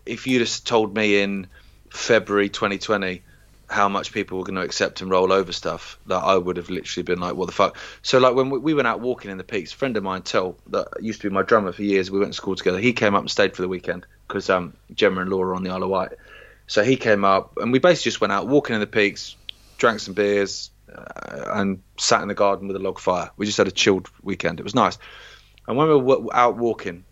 if you'd have told me in February 2020 how much people were going to accept and roll over stuff, that I would have literally been like, "What the fuck?" So, like when we- we went out walking in the peaks, a friend of mine, Tel, that used to be my drummer for years, we went to school together. He came up and stayed for the weekend because um, Gemma and Laura are on the Isle of Wight. So he came up, and we basically just went out walking in the peaks, drank some beers, uh, and sat in the garden with a log fire. We just had a chilled weekend. It was nice. And when we were out walking,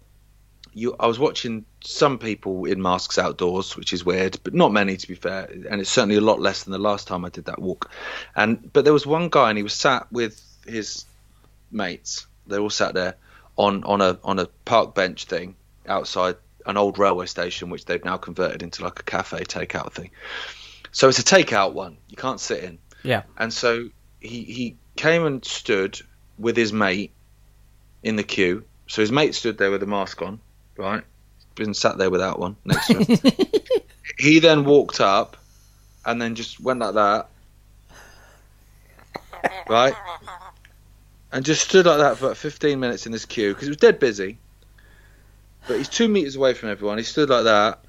you, I was watching some people in masks outdoors, which is weird, but not many to be fair, and it's certainly a lot less than the last time I did that walk. And but there was one guy, and he was sat with his mates. They all sat there on on a on a park bench thing outside an old railway station, which they've now converted into like a cafe takeout thing. So it's a takeout one. You can't sit in. Yeah. And so he he came and stood with his mate in the queue. So his mate stood there with a mask on, right? Been sat there without one next to him. he then walked up and then just went like that. Right? and just stood like that for about 15 minutes in this queue because it was dead busy. But he's two meters away from everyone. He stood like that,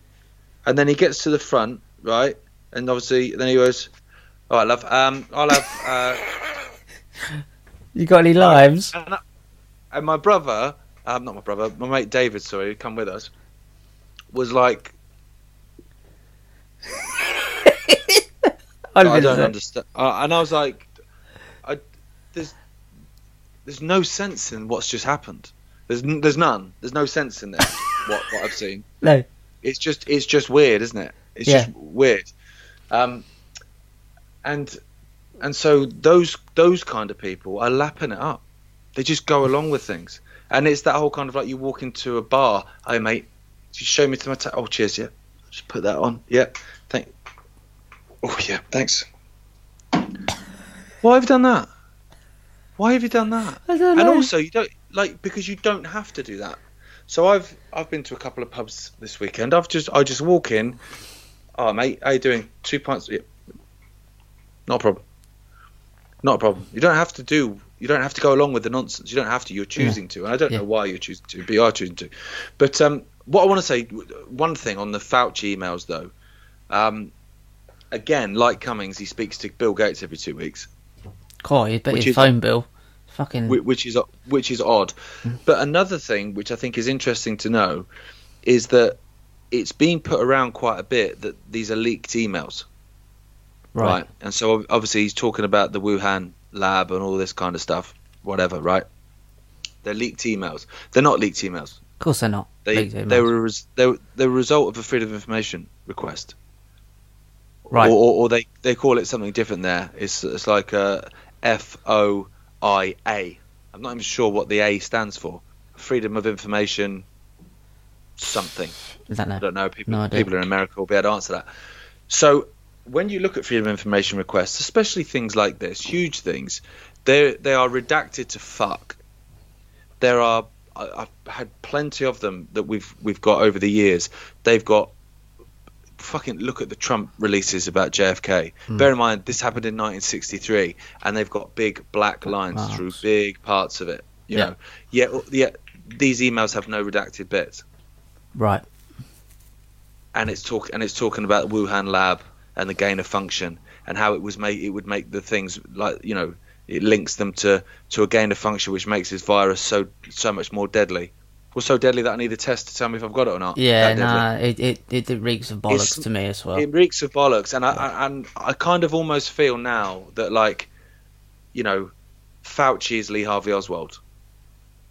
and then he gets to the front, right? And obviously, then he goes, "All right, love. Um, I'll have." Uh, You got any limes? and, I- and my brother, um, not my brother, my mate David, sorry, who come with us, was like, I don't understand. Uh, and I was like, I, there's, there's no sense in what's just happened. There's, n- there's none. There's no sense in this. what, what I've seen. No. It's just, it's just weird, isn't it? It's Yeah. just weird. Um, and, and so those, those kind of people are lapping it up. They just go along with things. And it's that whole kind of like you walk into a bar. Hey mate, just show me to my. Ta- oh cheers, yeah. Just put that on. Yeah. Thank. Oh yeah, thanks. Why have you done that? Why have you done that? I don't And also, you don't like because you don't have to do that. So I've I've been to a couple of pubs this weekend. I've just I just walk in. Oh mate, how you doing? Two pints. Yeah. Not a problem. Not a problem. You don't have to do. You don't have to go along with the nonsense. You don't have to. You're choosing to, and I don't Yeah. know why you're choosing to, but you are choosing to. But um, what I want to say, one thing on the Fauci emails though. Um, again, like Cummings, he speaks to Bill Gates every two weeks. Bet Which his is- phone bill. Fucking. whi- which is which is odd. Mm. But another thing which I think is interesting to know is that it's been put around quite a bit that these are leaked emails, right? right. And so obviously he's talking about the Wuhan lab and all this kind of stuff, whatever, right? They're leaked emails. They're not leaked emails. Of course they're not. They they were they were the result of a freedom of information request. Right. Or, or, or they, they call it something different there. It's it's like a F O I A. I'm not even sure what the A stands for. Freedom of information something. Is that no? I don't know. People No people in America will be able to answer that. So when you look at freedom of information requests, especially things like this, huge things, they they are redacted to fuck. There are I- I've had plenty of them that we've we've got over the years. They've got fucking look at the Trump releases about JFK. Hmm. Bear in mind this happened in 1963, and they've got big black lines Marks. through big parts of it. You Yeah. know, yet yet these emails have no redacted bits Right. and it's talk and it's talking about the Wuhan lab and the gain of function and how it was made it would make the things like you know it links them to to a gain of function which makes this virus so so much more deadly. Well, so deadly that I need a test to tell me if I've got it or not. Yeah, nah, it, it, it, it reeks of bollocks It's- to me as well. It reeks of bollocks, and I, I and I kind of almost feel now that like, you know, Fauci is Lee Harvey Oswald,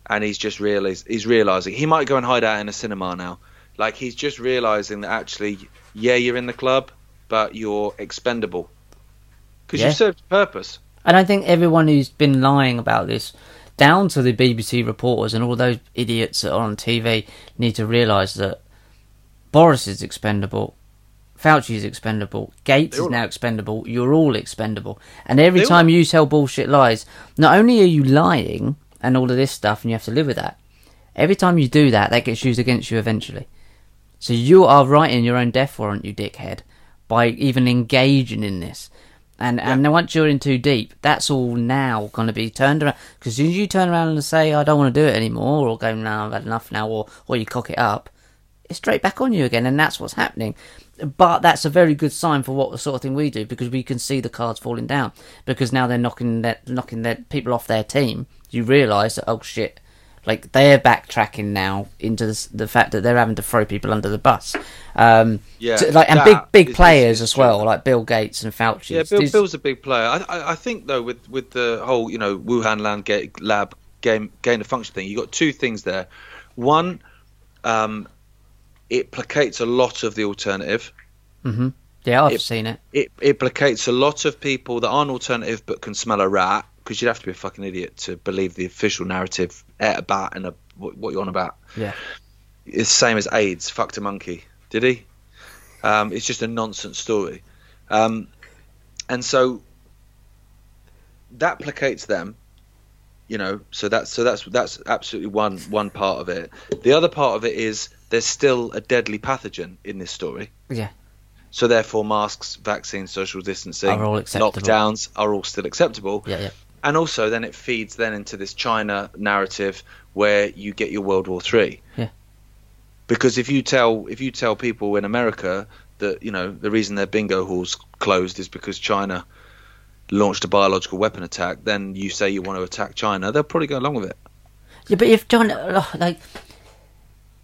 and he's just realize he's realizing he might go and hide out in a cinema now. Like he's just realizing that actually, yeah, you're in the club, but you're expendable because Yeah. you've served a purpose. And I think everyone who's been lying about this, down to the BBC reporters and all those idiots that are on TV, need to realise that Boris is expendable, Fauci is expendable, Gates They is now expendable, you're all expendable. And every They all time are. you tell bullshit lies, not only are you lying and all of this stuff, and you have to live with that, every time you do that, that gets used against you eventually. So you are writing your own death warrant, you dickhead, by even engaging in this. And and once you're in too deep, that's all now going to be turned around. Because as soon as you turn around and say, I don't want to do it anymore, or go, no, I've had enough now, or, or you cock it up, it's straight back on you again, and that's what's happening. But that's a very good sign for what the sort of thing we do, because we can see the cards falling down. Because now they're knocking their, knocking their people off their team. You realise that, oh shit, like they're backtracking now into the, the fact that they're having to throw people under the bus. Um, Yeah, so, like and big big is- players is as true. well, like Bill Gates and Fauci. Yeah, Bill, These- Bill's a big player. I, I, I think though with with the whole you know Wuhan land lab game gain of function thing, you have got two things there. One, um, it placates a lot of the alternative. Mhm. Yeah, I've it- seen it. It it placates a lot of people that aren't alternative but can smell a rat because you'd have to be a fucking idiot to believe the official narrative at a bat and a what, what you're on about. Yeah. It's the same as AIDS. Fucked a monkey. Did he? Um, it's just a nonsense story. Um, and so that placates them. You know, so that's so that's that's absolutely one one part of it. The other part of it is there's still a deadly pathogen in this story. Yeah. So therefore, masks, vaccines, social distancing, Are all acceptable. lockdowns are all still acceptable. Yeah, yeah. And also then it feeds then into this China narrative where you get your World War Three. Yeah. Because if you tell if you tell people in America that you know the reason their bingo halls closed is because China launched a biological weapon attack, then you say you want to attack China, they'll probably go along with it. Yeah, but if China, oh, like,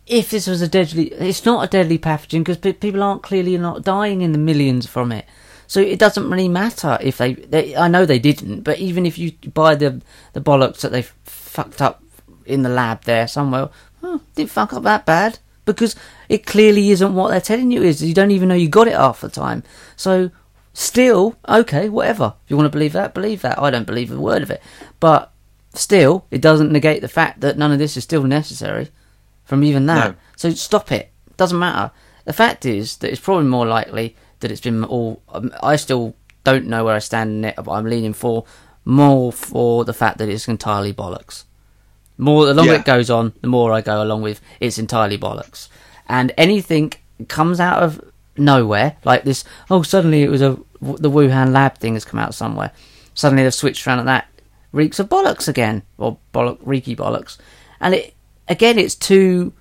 if this was a deadly, it's not a deadly pathogen because people aren't clearly not dying in the millions from it. So it doesn't really matter if they, they. I know they didn't, but even if you buy the the bollocks that they fucked up in the lab there somewhere, oh, didn't fuck up that bad because it clearly isn't what they're telling you is. You don't even know you got it half the time. So still, okay, whatever. If you want to believe that, believe that. I don't believe a word of it, but still, it doesn't negate the fact that none of this is still necessary from even that. No. So stop it. Doesn't matter. The fact is that it's probably more likely that it's been all. Um, I still don't know where I stand in it, but I'm leaning for more for the fact that it's entirely bollocks. More the longer Yeah. it goes on, the more I go along with it's entirely bollocks. And anything comes out of nowhere, like this. Oh, suddenly it was a the Wuhan lab thing has come out somewhere. Suddenly they've switched around at that. Reeks of bollocks again, or bollock, reeky bollocks. And it again, it's too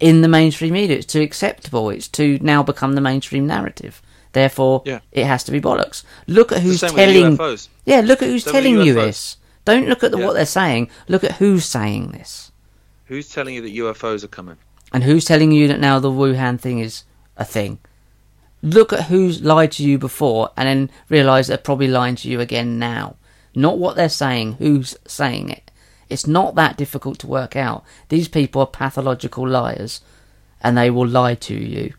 in the mainstream media. It's too acceptable. It's too now become the mainstream narrative. Therefore, Yeah. it has to be bollocks. Look at who's telling. UFOs. Yeah, look at who's Same telling you this. Don't look at the, Yeah. what they're saying. Look at who's saying this, Who's telling you that UFOs are coming? and who's telling you that now the Wuhan thing is a thing. Look at who's lied to you before, and then realise they're probably lying to you again now. Not what they're saying, who's saying it. It's not that difficult to work out. These people are pathological liars, and they will lie to you.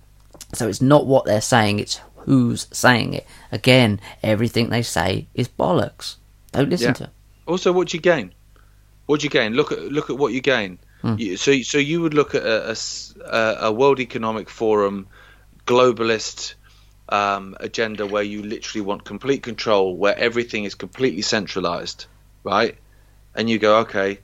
So it's not what they're saying, it's who's saying it. Again, everything they say is bollocks. Don't listen Yeah. to 'em. Also, what do you gain? What do you gain? Look at look at what you gain. You, so so you would look at a a World Economic Forum globalist um, agenda where you literally want complete control, where everything is completely centralized, right? And you go, okay.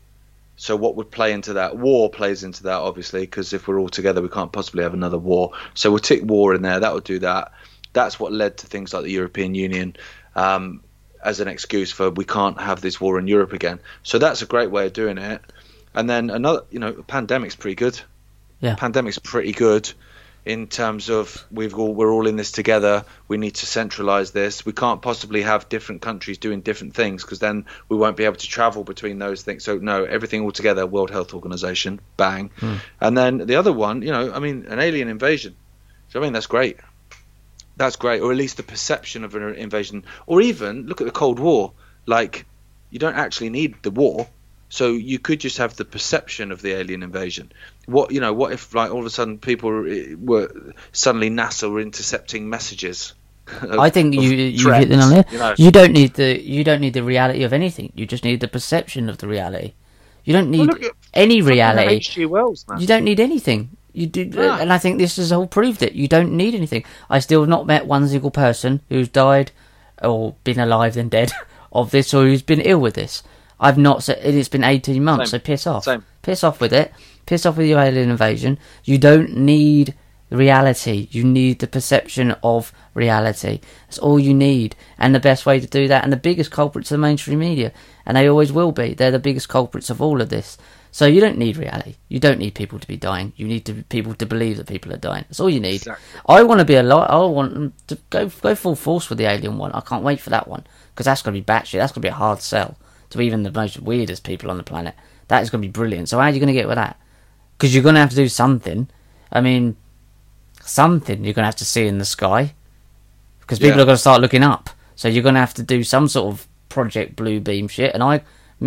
So what would play into that? War plays into that, obviously, because if we're all together, we can't possibly have another war. So we'll tick war in there. That would do that. That's what led to things like the European Union. Um, as an excuse for we can't have this war in Europe again. So that's a great way of doing it. And then another, you know, pandemic's pretty good. Yeah. Pandemic's pretty good in terms of we've all we're all in this together. We need to centralize this. We can't possibly have different countries doing different things because then we won't be able to travel between those things. So no, everything all together. World Health Organization, bang. And then the other one, you know, I mean, an alien invasion. So I mean, that's great. That's great, or at least the perception of an invasion, or even look at the Cold War. Like, you don't actually need the war, so you could just have the perception of the alien invasion. What you know? What if like all of a sudden people were, were suddenly NASA were intercepting messages? of- I think you you threats, hit the nail. You know, You don't need the you don't need the reality of anything. You just need the perception of the reality. You don't need look at any reality. H.G. Wells, man. You don't need anything. You No. Uh, and I think this has all proved it. You don't need anything. I still have not met one single person who's died or been alive and dead of this, or who's been ill with this. I've not said it's been eighteen months. Same. So piss off. Same. Piss off with it. Piss off with your alien invasion. You don't need reality. You need the perception of reality. That's all you need. And the best way to do that, and the biggest culprits are the mainstream media, and they always will be. They're the biggest culprits of all of this. So you don't need reality. You don't need people to be dying. You need to, people to believe that people are dying. That's all you need. Exactly. I want to be a lot. I want to go go full force with the alien one. I can't wait for that one because that's going to be batshit. That's going to be a hard sell to even the most weirdest people on the planet. That is going to be brilliant. So how are you going to get with that? Because you're going to have to do something. I mean, something you're going to have to see in the sky because people Yeah. are going to start looking up. So you're going to have to do some sort of Project Blue Beam shit, and I,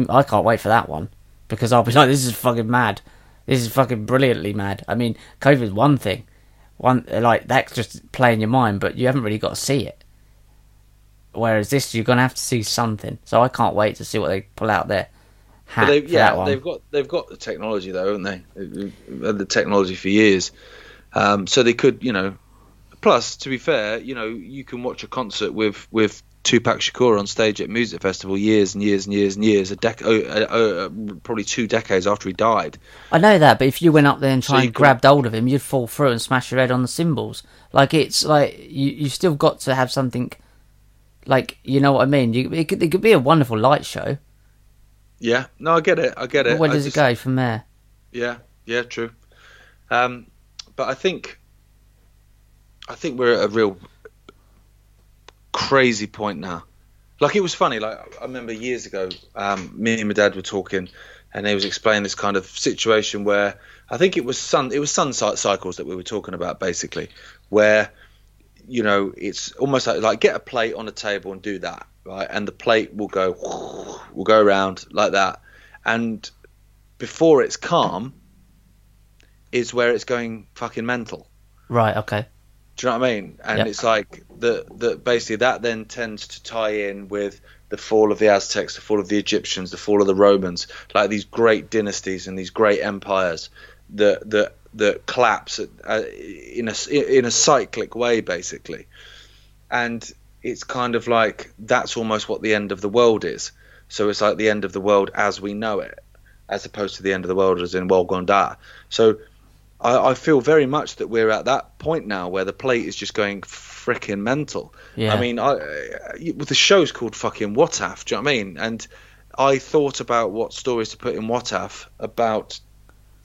I can't wait for that one because I'll be like, this is fucking mad. This is fucking brilliantly mad. I mean, COVID's one thing, one like that's just playing your mind, but you haven't really got to see it. Whereas this, you're going to have to see something. So I can't wait to see what they pull out there. They, yeah, they've got they've got the technology though, haven't they? They've had the technology for years, um, so they could, you know. Plus, to be fair, you know, you can watch a concert with with Tupac Shakur on stage at music festival years and years and years and years, a dec- oh, uh, probably two decades after he died. I know that, but if you went up there and tried you and could- grabbed hold of him, you'd fall through and smash your head on the cymbals. Like it's like you you still got to have something. Like you know what I mean? You, it could it could be a wonderful light show, Yeah, no, I get it. I get it. Where I does just- it go from there? Yeah, yeah, true. Um, but I think, I think we're at a real crazy point now. Like it was funny. Like I remember years ago, um, me and my dad were talking, and he was explaining this kind of situation where I think it was sun. It was sun cy- cycles that we were talking about, basically, where you know it's almost like like get a plate on a table and do that, right? And the plate will go will go around like that, and before it's calm is where it's going fucking mental. Right. Okay. Do you know what I mean? And Yep. it's like that the basically that then tends to tie in with the fall of the Aztecs, the fall of the Egyptians, the fall of the Romans, like these great dynasties and these great empires that that that collapse uh, in a in a cyclic way, basically. And it's kind of like that's almost what the end of the world is. So it's like the end of the world as we know it, as opposed to the end of the world as in world gone. So I, I feel very much that we're at that point now where the plate is just going freaking mental. Yeah. I mean, I, with the show's called fucking What Af, do you know what I mean? And I thought about what stories to put in What Af about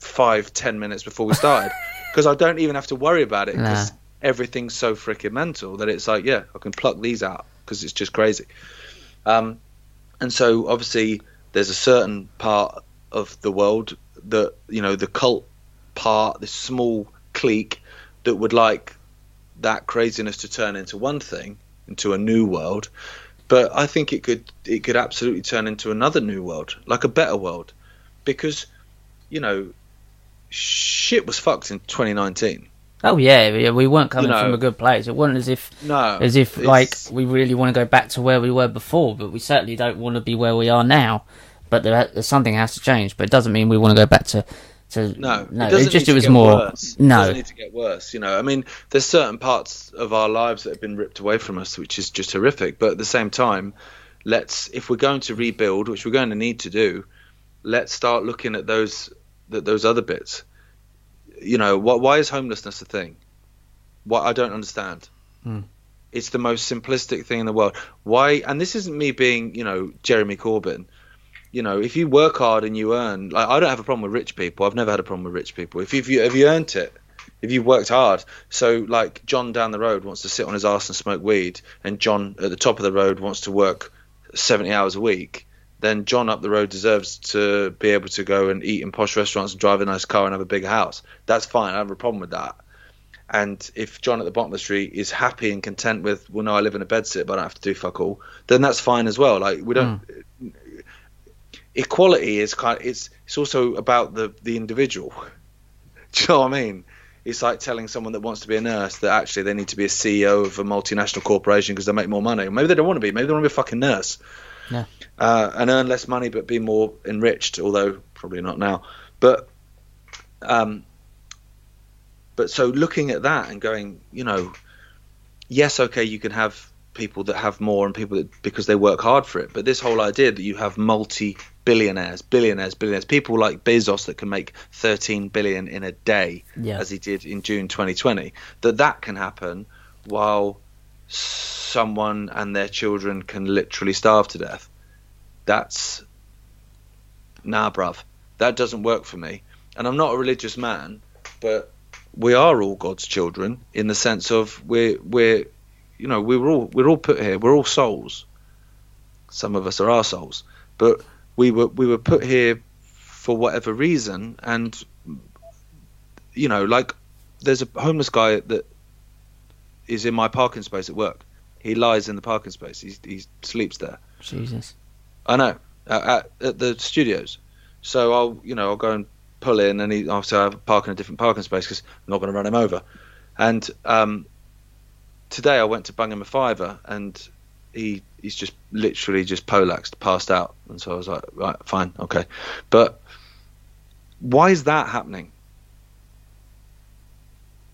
five, ten minutes before we started because I don't even have to worry about it because Nah. everything's so freaking mental that it's like, yeah, I can pluck these out because it's just crazy. Um, and so obviously there's a certain part of the world that you know the cult part, this small clique that would like that craziness to turn into one thing, into a new world. But I think it could it could absolutely turn into another new world, like a better world, because you know shit was fucked in 2019. Oh yeah, yeah, we weren't coming You know- from a good place. It wasn't as if No, as if like we really want to go back to where we were before, but we certainly don't want to be where we are now. But there, something has to change. But it doesn't mean we want to go back to to No, no. it, doesn't just it was more Worse. It no. doesn't need to get worse. You know, I mean, there's certain parts of our lives that have been ripped away from us, which is just horrific. But at the same time, let's if we're going to rebuild, which we're going to need to do, let's start looking at those that those other bits. You know, what? Why is homelessness a thing? What I don't understand. Hmm. It's the most simplistic thing in the world. Why? And this isn't me being, you know, Jeremy Corbyn you know, if you work hard and you earn, like I don't have a problem with rich people. I've never had a problem with rich people. If you if you, you earned it, if you've worked hard. So like John down the road wants to sit on his ass and smoke weed, and John at the top of the road wants to work seventy hours a week. Then John up the road deserves to be able to go and eat in posh restaurants and drive a nice car and have a big house. That's fine. I have a problem with that. And if John at the bottom of the street is happy and content with, well, no, I live in a bedsit, but I don't have to do fuck all, then that's fine as well. Like we don't hmm. Equality is kind of, it's it's also about the the individual. Do you know what I mean? It's like telling someone that wants to be a nurse that actually they need to be a CEO of a multinational corporation because they make more money. Maybe they don't want to be. Maybe they want to be a fucking nurse. Yeah. Uh, and earn less money but be more enriched, although probably not now. But um, but so looking at that and going, you know, yes, okay, you can have people that have more and people that because they work hard for it. But this whole idea that you have multi billionaires, billionaires, billionaires, people like Bezos that can make 13 billion in a day, Yeah. as he did in June 2020, that that can happen while someone and their children can literally starve to death. That's nah, bruv. That doesn't work for me. And I'm not a religious man, but we are all God's children in the sense of we're we're you know we're all we're all put here. We're all souls. Some of us are our souls, but we were we were put here for whatever reason, and you know, like there's a homeless guy that is in my parking space at work. He lies in the parking space. He he sleeps there. Jesus. I know at, at, the studios. So I'll you know I'll go and pull in, and he obviously I park in a different parking space because I'm not going to run him over. And um, today I went to bung him a fiver, and he he's just literally just polaxed, passed out. And so I was like, right, fine, okay. But why is that happening?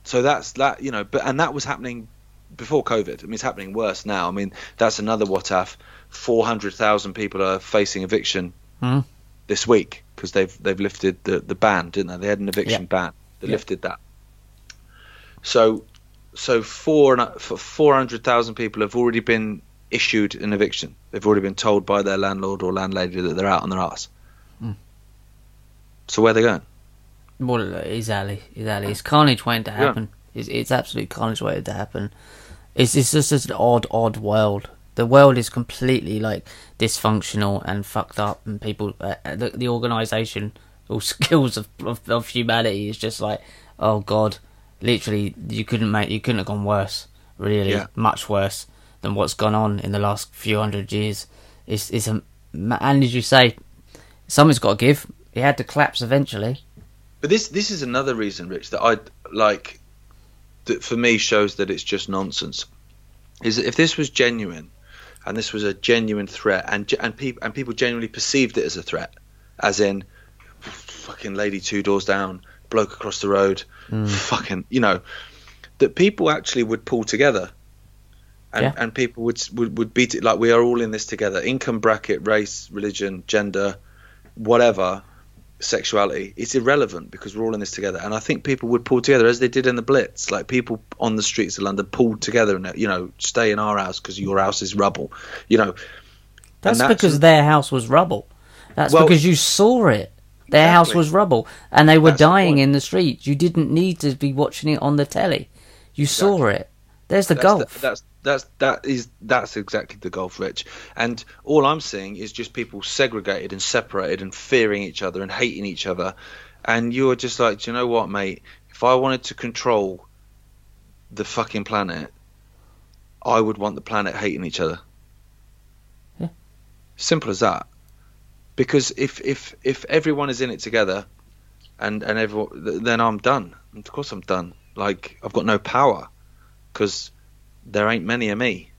So that's that you know, but and that was happening before COVID. I mean, it's happening worse now. I mean, that's another what if. Four hundred thousand people are facing eviction Hmm. this week because they've they've lifted the, the ban, didn't they? They had an eviction Yeah. ban. They Yeah. lifted that. So, so four four hundred thousand people have already been issued an eviction. They've already been told by their landlord or landlady that they're out on their ass. Mm. So where are they going? Well, exactly, exactly. It's carnage waiting to happen. It's, it's absolute carnage waiting to happen. It's, it's just an odd, odd world. The world is completely like dysfunctional and fucked up, and people, uh, the, the organisation, all skills of, of of humanity is just like, oh god, literally, you couldn't make, you couldn't have gone worse. Really, Yeah. much worse than what's gone on in the last few hundred years. It's, it's a, and as you say, someone's got to give. It had to collapse eventually. But this this is another reason, Rich, that I like. That for me shows that it's just nonsense. Is that if this was genuine, and this was a genuine threat, and and people and people genuinely perceived it as a threat, as in, fucking lady two doors down, bloke across the road, hmm. fucking, you know, that people actually would pull together. And, Yeah. and people would, would would beat it like we are all in this together. Income bracket, race, religion, gender, whatever, sexuality it's irrelevant because we're all in this together and i think people would pull together as they did in the blitz like people on the streets of london pulled together and you know stay in our house because your house is rubble you know That's, that's- because their house was rubble. That's Well- because you saw it. Their house was rubble, and they were That's dying point. in the streets. You didn't need to be watching it on the telly. You saw it. There's the that's golf. the- that's that's that is that's exactly the golf rich. And all i'm seeing is just people segregated and separated and fearing each other and hating each other. And you're just like do you know what mate? If i wanted to control the fucking planet i would want the planet hating each other. Yeah. simple as that. Because if if if everyone is in it together and and everyone then i'm done. Of course i'm done. Like i've got no power. Because there ain't many of me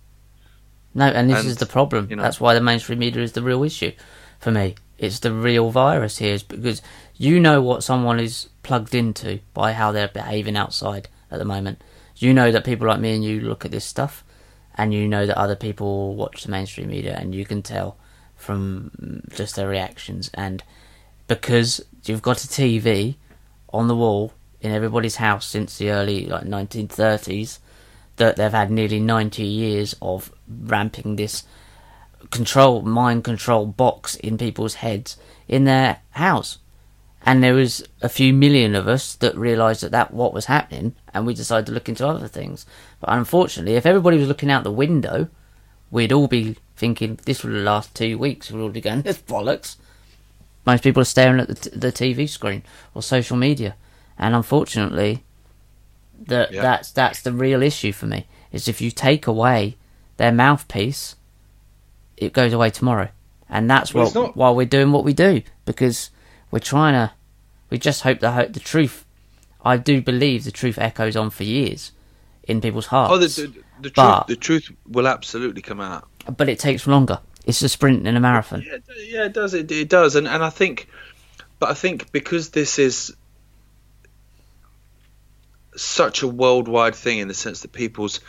no, and this and, is the problem. you know- That's why the mainstream media is the real issue for me. It's the real virus here, is because you know what someone is plugged into by how they're behaving outside at the moment. You know that people like me and you look at this stuff, and you know that other people watch the mainstream media, and you can tell from just their reactions. And because you've got a TV on the wall in everybody's house since the early like 1930s, that they've had nearly 90 years of ramping this control mind control box in people's heads in their house. And there was a few million of us that realised that that what was happening and we decided to look into other things. But unfortunately if everybody was looking out the window we'd all be thinking this will last two weeks. We'll all be going this bollocks. Most people are staring at the, t- the tv screen or social media. And unfortunately that Yeah. that's that's the real issue for me is if you take away their mouthpiece it goes away tomorrow. And that's Well, what why we're doing what we do because we're trying to we just hope the the truth i do believe the truth echoes on for years in people's hearts oh the, the, the truth But- the truth will absolutely come out. But it takes longer. It's a sprint and a marathon. Yeah, it- yeah, it does. It, it does, and and I think, but I think because this is such a worldwide thing in the sense that people's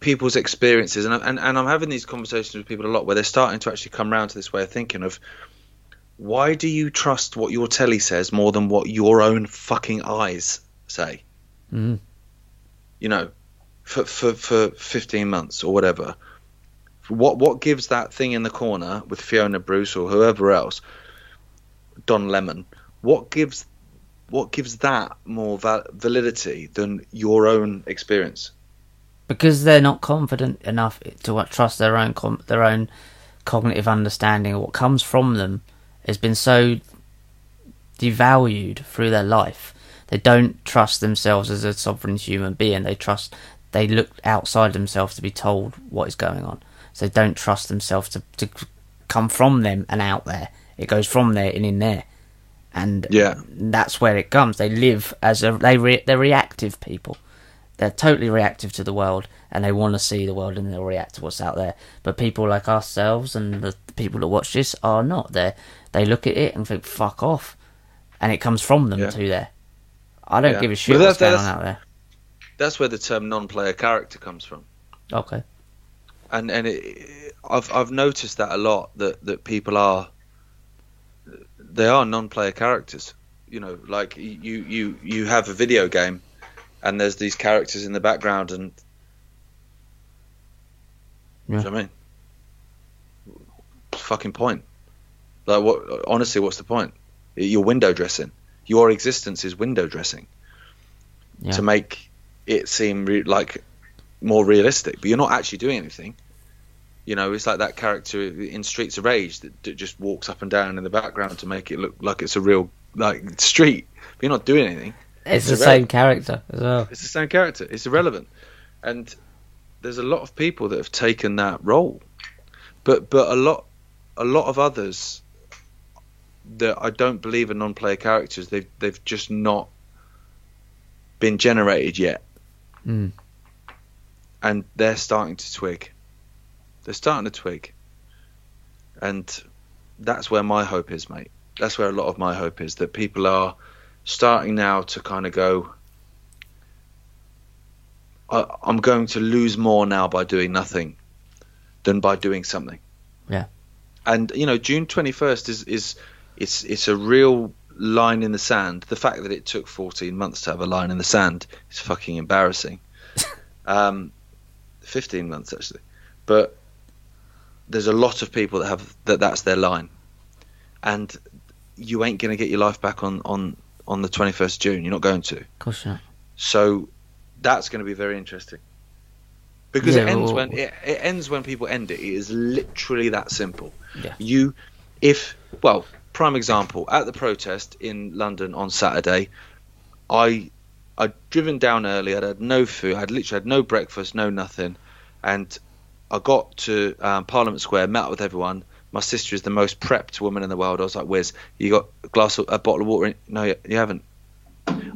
people's experiences, and and and I'm having these conversations with people a lot where they're starting to actually come round to this way of thinking of why do you trust what your telly says more than what your own fucking eyes say? Mhm. You know, for for for 15 months or whatever what what gives that thing in the corner with Fiona Bruce or whoever else, Don Lemon? What gives what gives that more val- validity than your own experience? because they're not confident enough to trust their own com- their own cognitive understanding of what comes from them has been so devalued through their life. They don't trust themselves as a sovereign human being. They trust they look outside themselves to be told what is going on. So they don't trust themselves to, to come from them and out there. It goes from there and in there, and Yeah. that's where it comes. They live as a they re, they're reactive people. They're totally reactive to the world, and they want to see the world, and they'll react to what's out there. But people like ourselves and the, people that watch this are not. They they look at it and think "fuck off," and it comes from them Yeah. to there. I don't Yeah. give a shit what's going on out there. That's where the term non-player character comes from. Okay. and and it, I've I've noticed that a lot that that people are they are non-player characters. You know, like you you you have a video game, and there's these characters in the background, and Do you know what I mean? Fucking point. Like what? Honestly, what's the point? You're window dressing. Your existence is window dressing Yeah. to make it seem re- like more realistic, but you're not actually doing anything. You know, it's like that character in Streets of Rage that, that just walks up and down in the background to make it look like it's a real like street. But you're not doing anything. It's the It's same character as well. It's the same character. It's irrelevant, and there's a lot of people that have taken that role, but but a lot a lot of others that I don't believe are non-player characters. They've they've just not been generated yet, Mm. and they're starting to twig. They're starting to twig, and that's where my hope is, mate. That's where a lot of my hope is that people are starting now to kind of go. I, I'm going to lose more now by doing nothing than by doing something. Yeah. And you know, June 21st is is it's it's a real line in the sand. The fact that it took 14 months to have a line in the sand is fucking embarrassing. um, 15 months actually, but there's a lot of people that have that that's their line, and you ain't gonna get your life back on on on the 21st June. You're not going to. Of course not. So that's going to be very interesting because Yeah, it ends well- when it, it ends when people end it. It is literally that simple. Yeah. You, if well, prime example at the protest in London on Saturday, I I'd driven down early. I'd had no food. I'd literally had no breakfast, no nothing, and I got to um, Parliament Square, met up with everyone. My sister is the most prepped woman in the world. I was like, "Wiz, you got a glass of a bottle of water?" In? No, you, you haven't.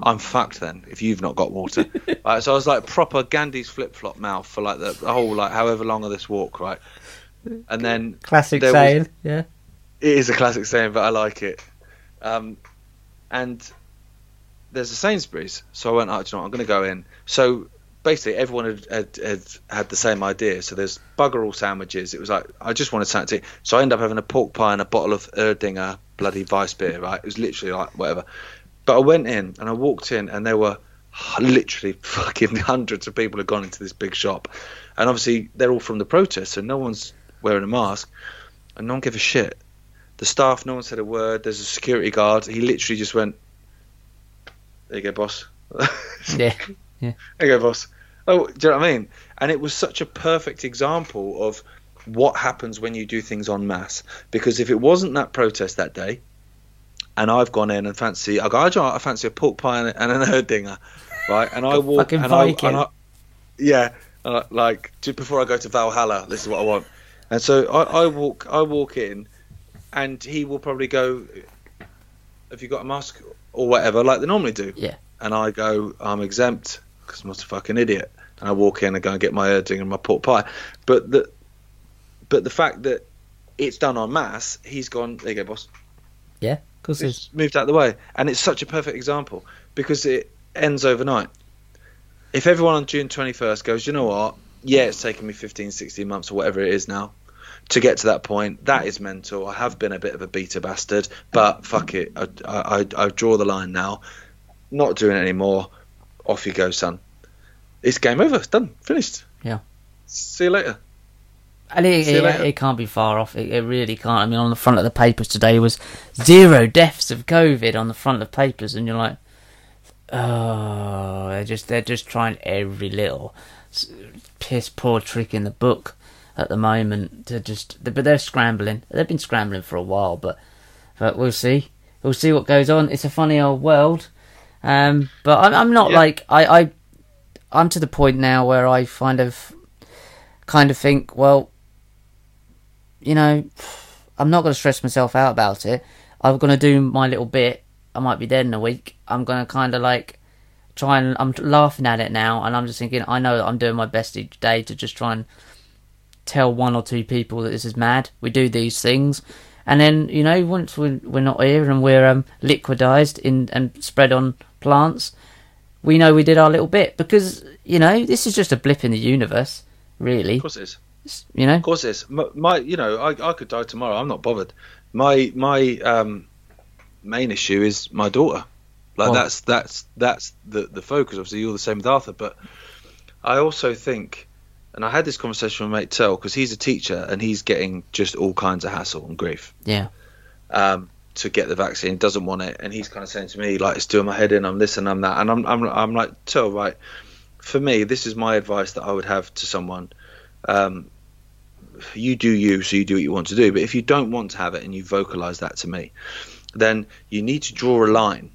I'm fucked then if you've not got water. right, so I was like proper Gandhi's flip flop mouth for like the, whole like however long of this walk, right? And then Classic There was- saying. Yeah. it is a classic saying, but I like it. Um, and there's a Sainsbury's, so I went, oh, do you know what, I'm going to go in. So basically, everyone had, had, had had the same idea. So there's bugger all sandwiches. It was like I just wanted something. So I ended up having a pork pie and a bottle of Erdinger bloody Weiss beer. Right, it was literally like whatever. But I went in and I walked in, and there were literally fucking hundreds of people had gone into this big shop, and obviously they're all from the protest, so no one's wearing a mask, and no one gave a shit. The staff, no one said a word. There's a security guard. He literally just went, "There you go, boss." Yeah. There you go, boss. Oh, do you know what I mean? And it was such a perfect example of what happens when you do things en masse. Because if it wasn't that protest that day, and I've gone in and fancy, I go, "Oh, do you know what? I fancy a pork pie and, and an Erdinger, right? And I walk, and I, and I, yeah, uh, like just before I go to Valhalla, this is what I want. And so I, I walk, I walk in, and he will probably go, "Have you got a mask or whatever?" Like they normally do Yeah. and I go, I'm exempt because I'm not a fucking idiot. And I walk in and go and get my Erding and my pork pie. But the, but the fact that it's done en masse, he's gone. There you go, boss. Yeah. Of course it's. It's moved out of the way, and it's such a perfect example because it ends overnight. If everyone on June 21st goes, you know what? Yeah, it's taken me 15, 16 months or whatever it is now to get to that point. That is mental. I have been a bit of a beta bastard, but fuck it. I, I, I, I draw the line now. Not doing it anymore. Off you go, son. It's game over. It's done. Finished. Yeah. See you later. And it, it, it can't be far off. It, it really can't. I mean, on the front of the papers today was zero deaths of COVID on the front of papers, and you're like, oh, they're just they're just trying every little piss poor trick in the book at the moment to just. But they're scrambling. They've been scrambling for a while, but but we'll see. We'll see what goes on. It's a funny old world. Um, but I'm I'm not Yeah. like I I I'm to the point now where I kind of kind of think, well, you know, I'm not going to stress myself out about it. I'm going to do my little bit. I might be dead in a week. I'm going to kind of like try and I'm laughing at it now, and I'm just thinking, I know that I'm doing my best each day to just try and tell one or two people that this is mad. We do these things, and then you know, once we're, we're not here and we're um, liquidized in and spread on plants, we know we did our little bit because you know this is just a blip in the universe, really. Of course it is. You know, Of course it is. My, my you know, I, I could die tomorrow. I'm not bothered. My my um, main issue is my daughter. Like that's that's that's the the focus. Obviously, you're the same with Arthur, but I also think And I had this conversation with mate Tel because he's a teacher and he's getting just all kinds of hassle and grief Yeah. um, to get the vaccine. Doesn't want it, and he's kind of saying to me like, "It's doing my head in. I'm this and I'm that." And I'm I'm I'm like, Tel, right? For me, this is my advice that I would have to someone. Um, you do you, so you do what you want to do. But if you don't want to have it and you vocalize that to me, then you need to draw a line.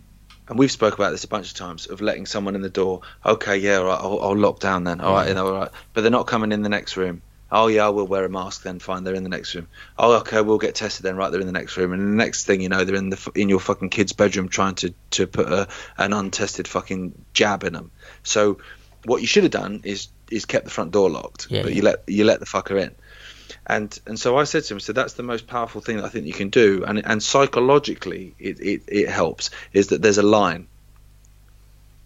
And we've spoke about this a bunch of times of letting someone in the door. Okay, yeah, all right, I'll, I'll lock down then. All right, you know, all right. But they're not coming in the next room. Oh yeah, I will wear a mask then. Fine, they're in the next room. Oh okay, we'll get tested then. Right, they're in the next room. And the next thing you know, they're in the in your fucking kid's bedroom trying to to put a, an untested fucking jab in them. So what you should have done is is kept the front door locked, Yeah, but yeah. you let you let the fucker in. And and so I said to him, so that's the most powerful thing that I think you can do, and and psychologically it, it, it helps is that there's a line.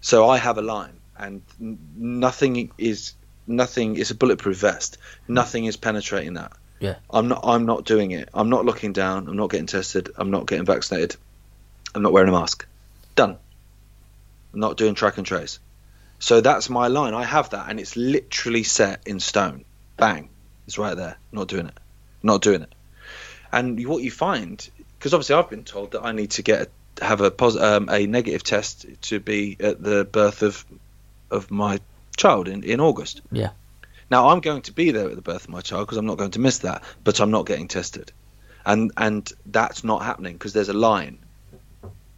So I have a line, and nothing is nothing is a bulletproof vest. Nothing is penetrating that. Yeah. I'm not I'm not doing it. I'm not looking down. I'm not getting tested. I'm not getting vaccinated. I'm not wearing a mask. Done. I'm not doing track and trace. So that's my line. I have that, and it's literally set in stone. Bang. It's right there. Not doing it. Not doing it. And what you find, because obviously I've been told that I need to get a, have a pos- um, a negative test to be at the birth of of my child in, in August. Yeah. Now I'm going to be there at the birth of my child because I'm not going to miss that, but I'm not getting tested, and and that's not happening because there's a line,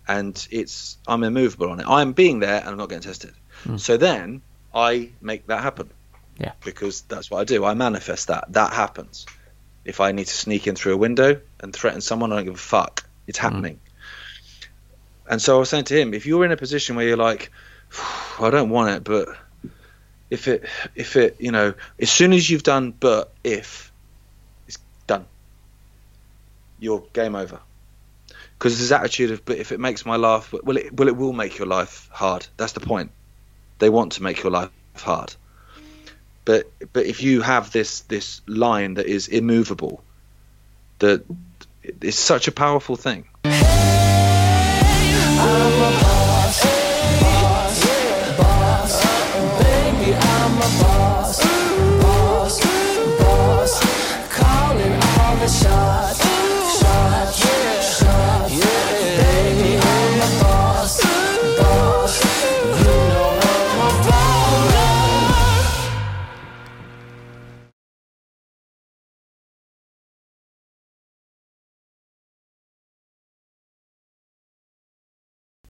and it's I'm immovable on it. I'm being there and I'm not getting tested. Hmm. So then I make that happen. Yeah. Because that's what I do. I manifest that. That happens. If I need to sneak in through a window and threaten someone, I don't give a fuck. It's hmm. happening. And so I was saying to him, if you're in a position where you're like, I don't want it, but if it, if it, you know, as soon as you've done, but if, it's done. You're game over. Because this attitude of, but if it makes my life, well, it, well, it will make your life hard. That's the point. They want to make your life hard. But but if you have this this line that is immovable, that it's such a powerful thing.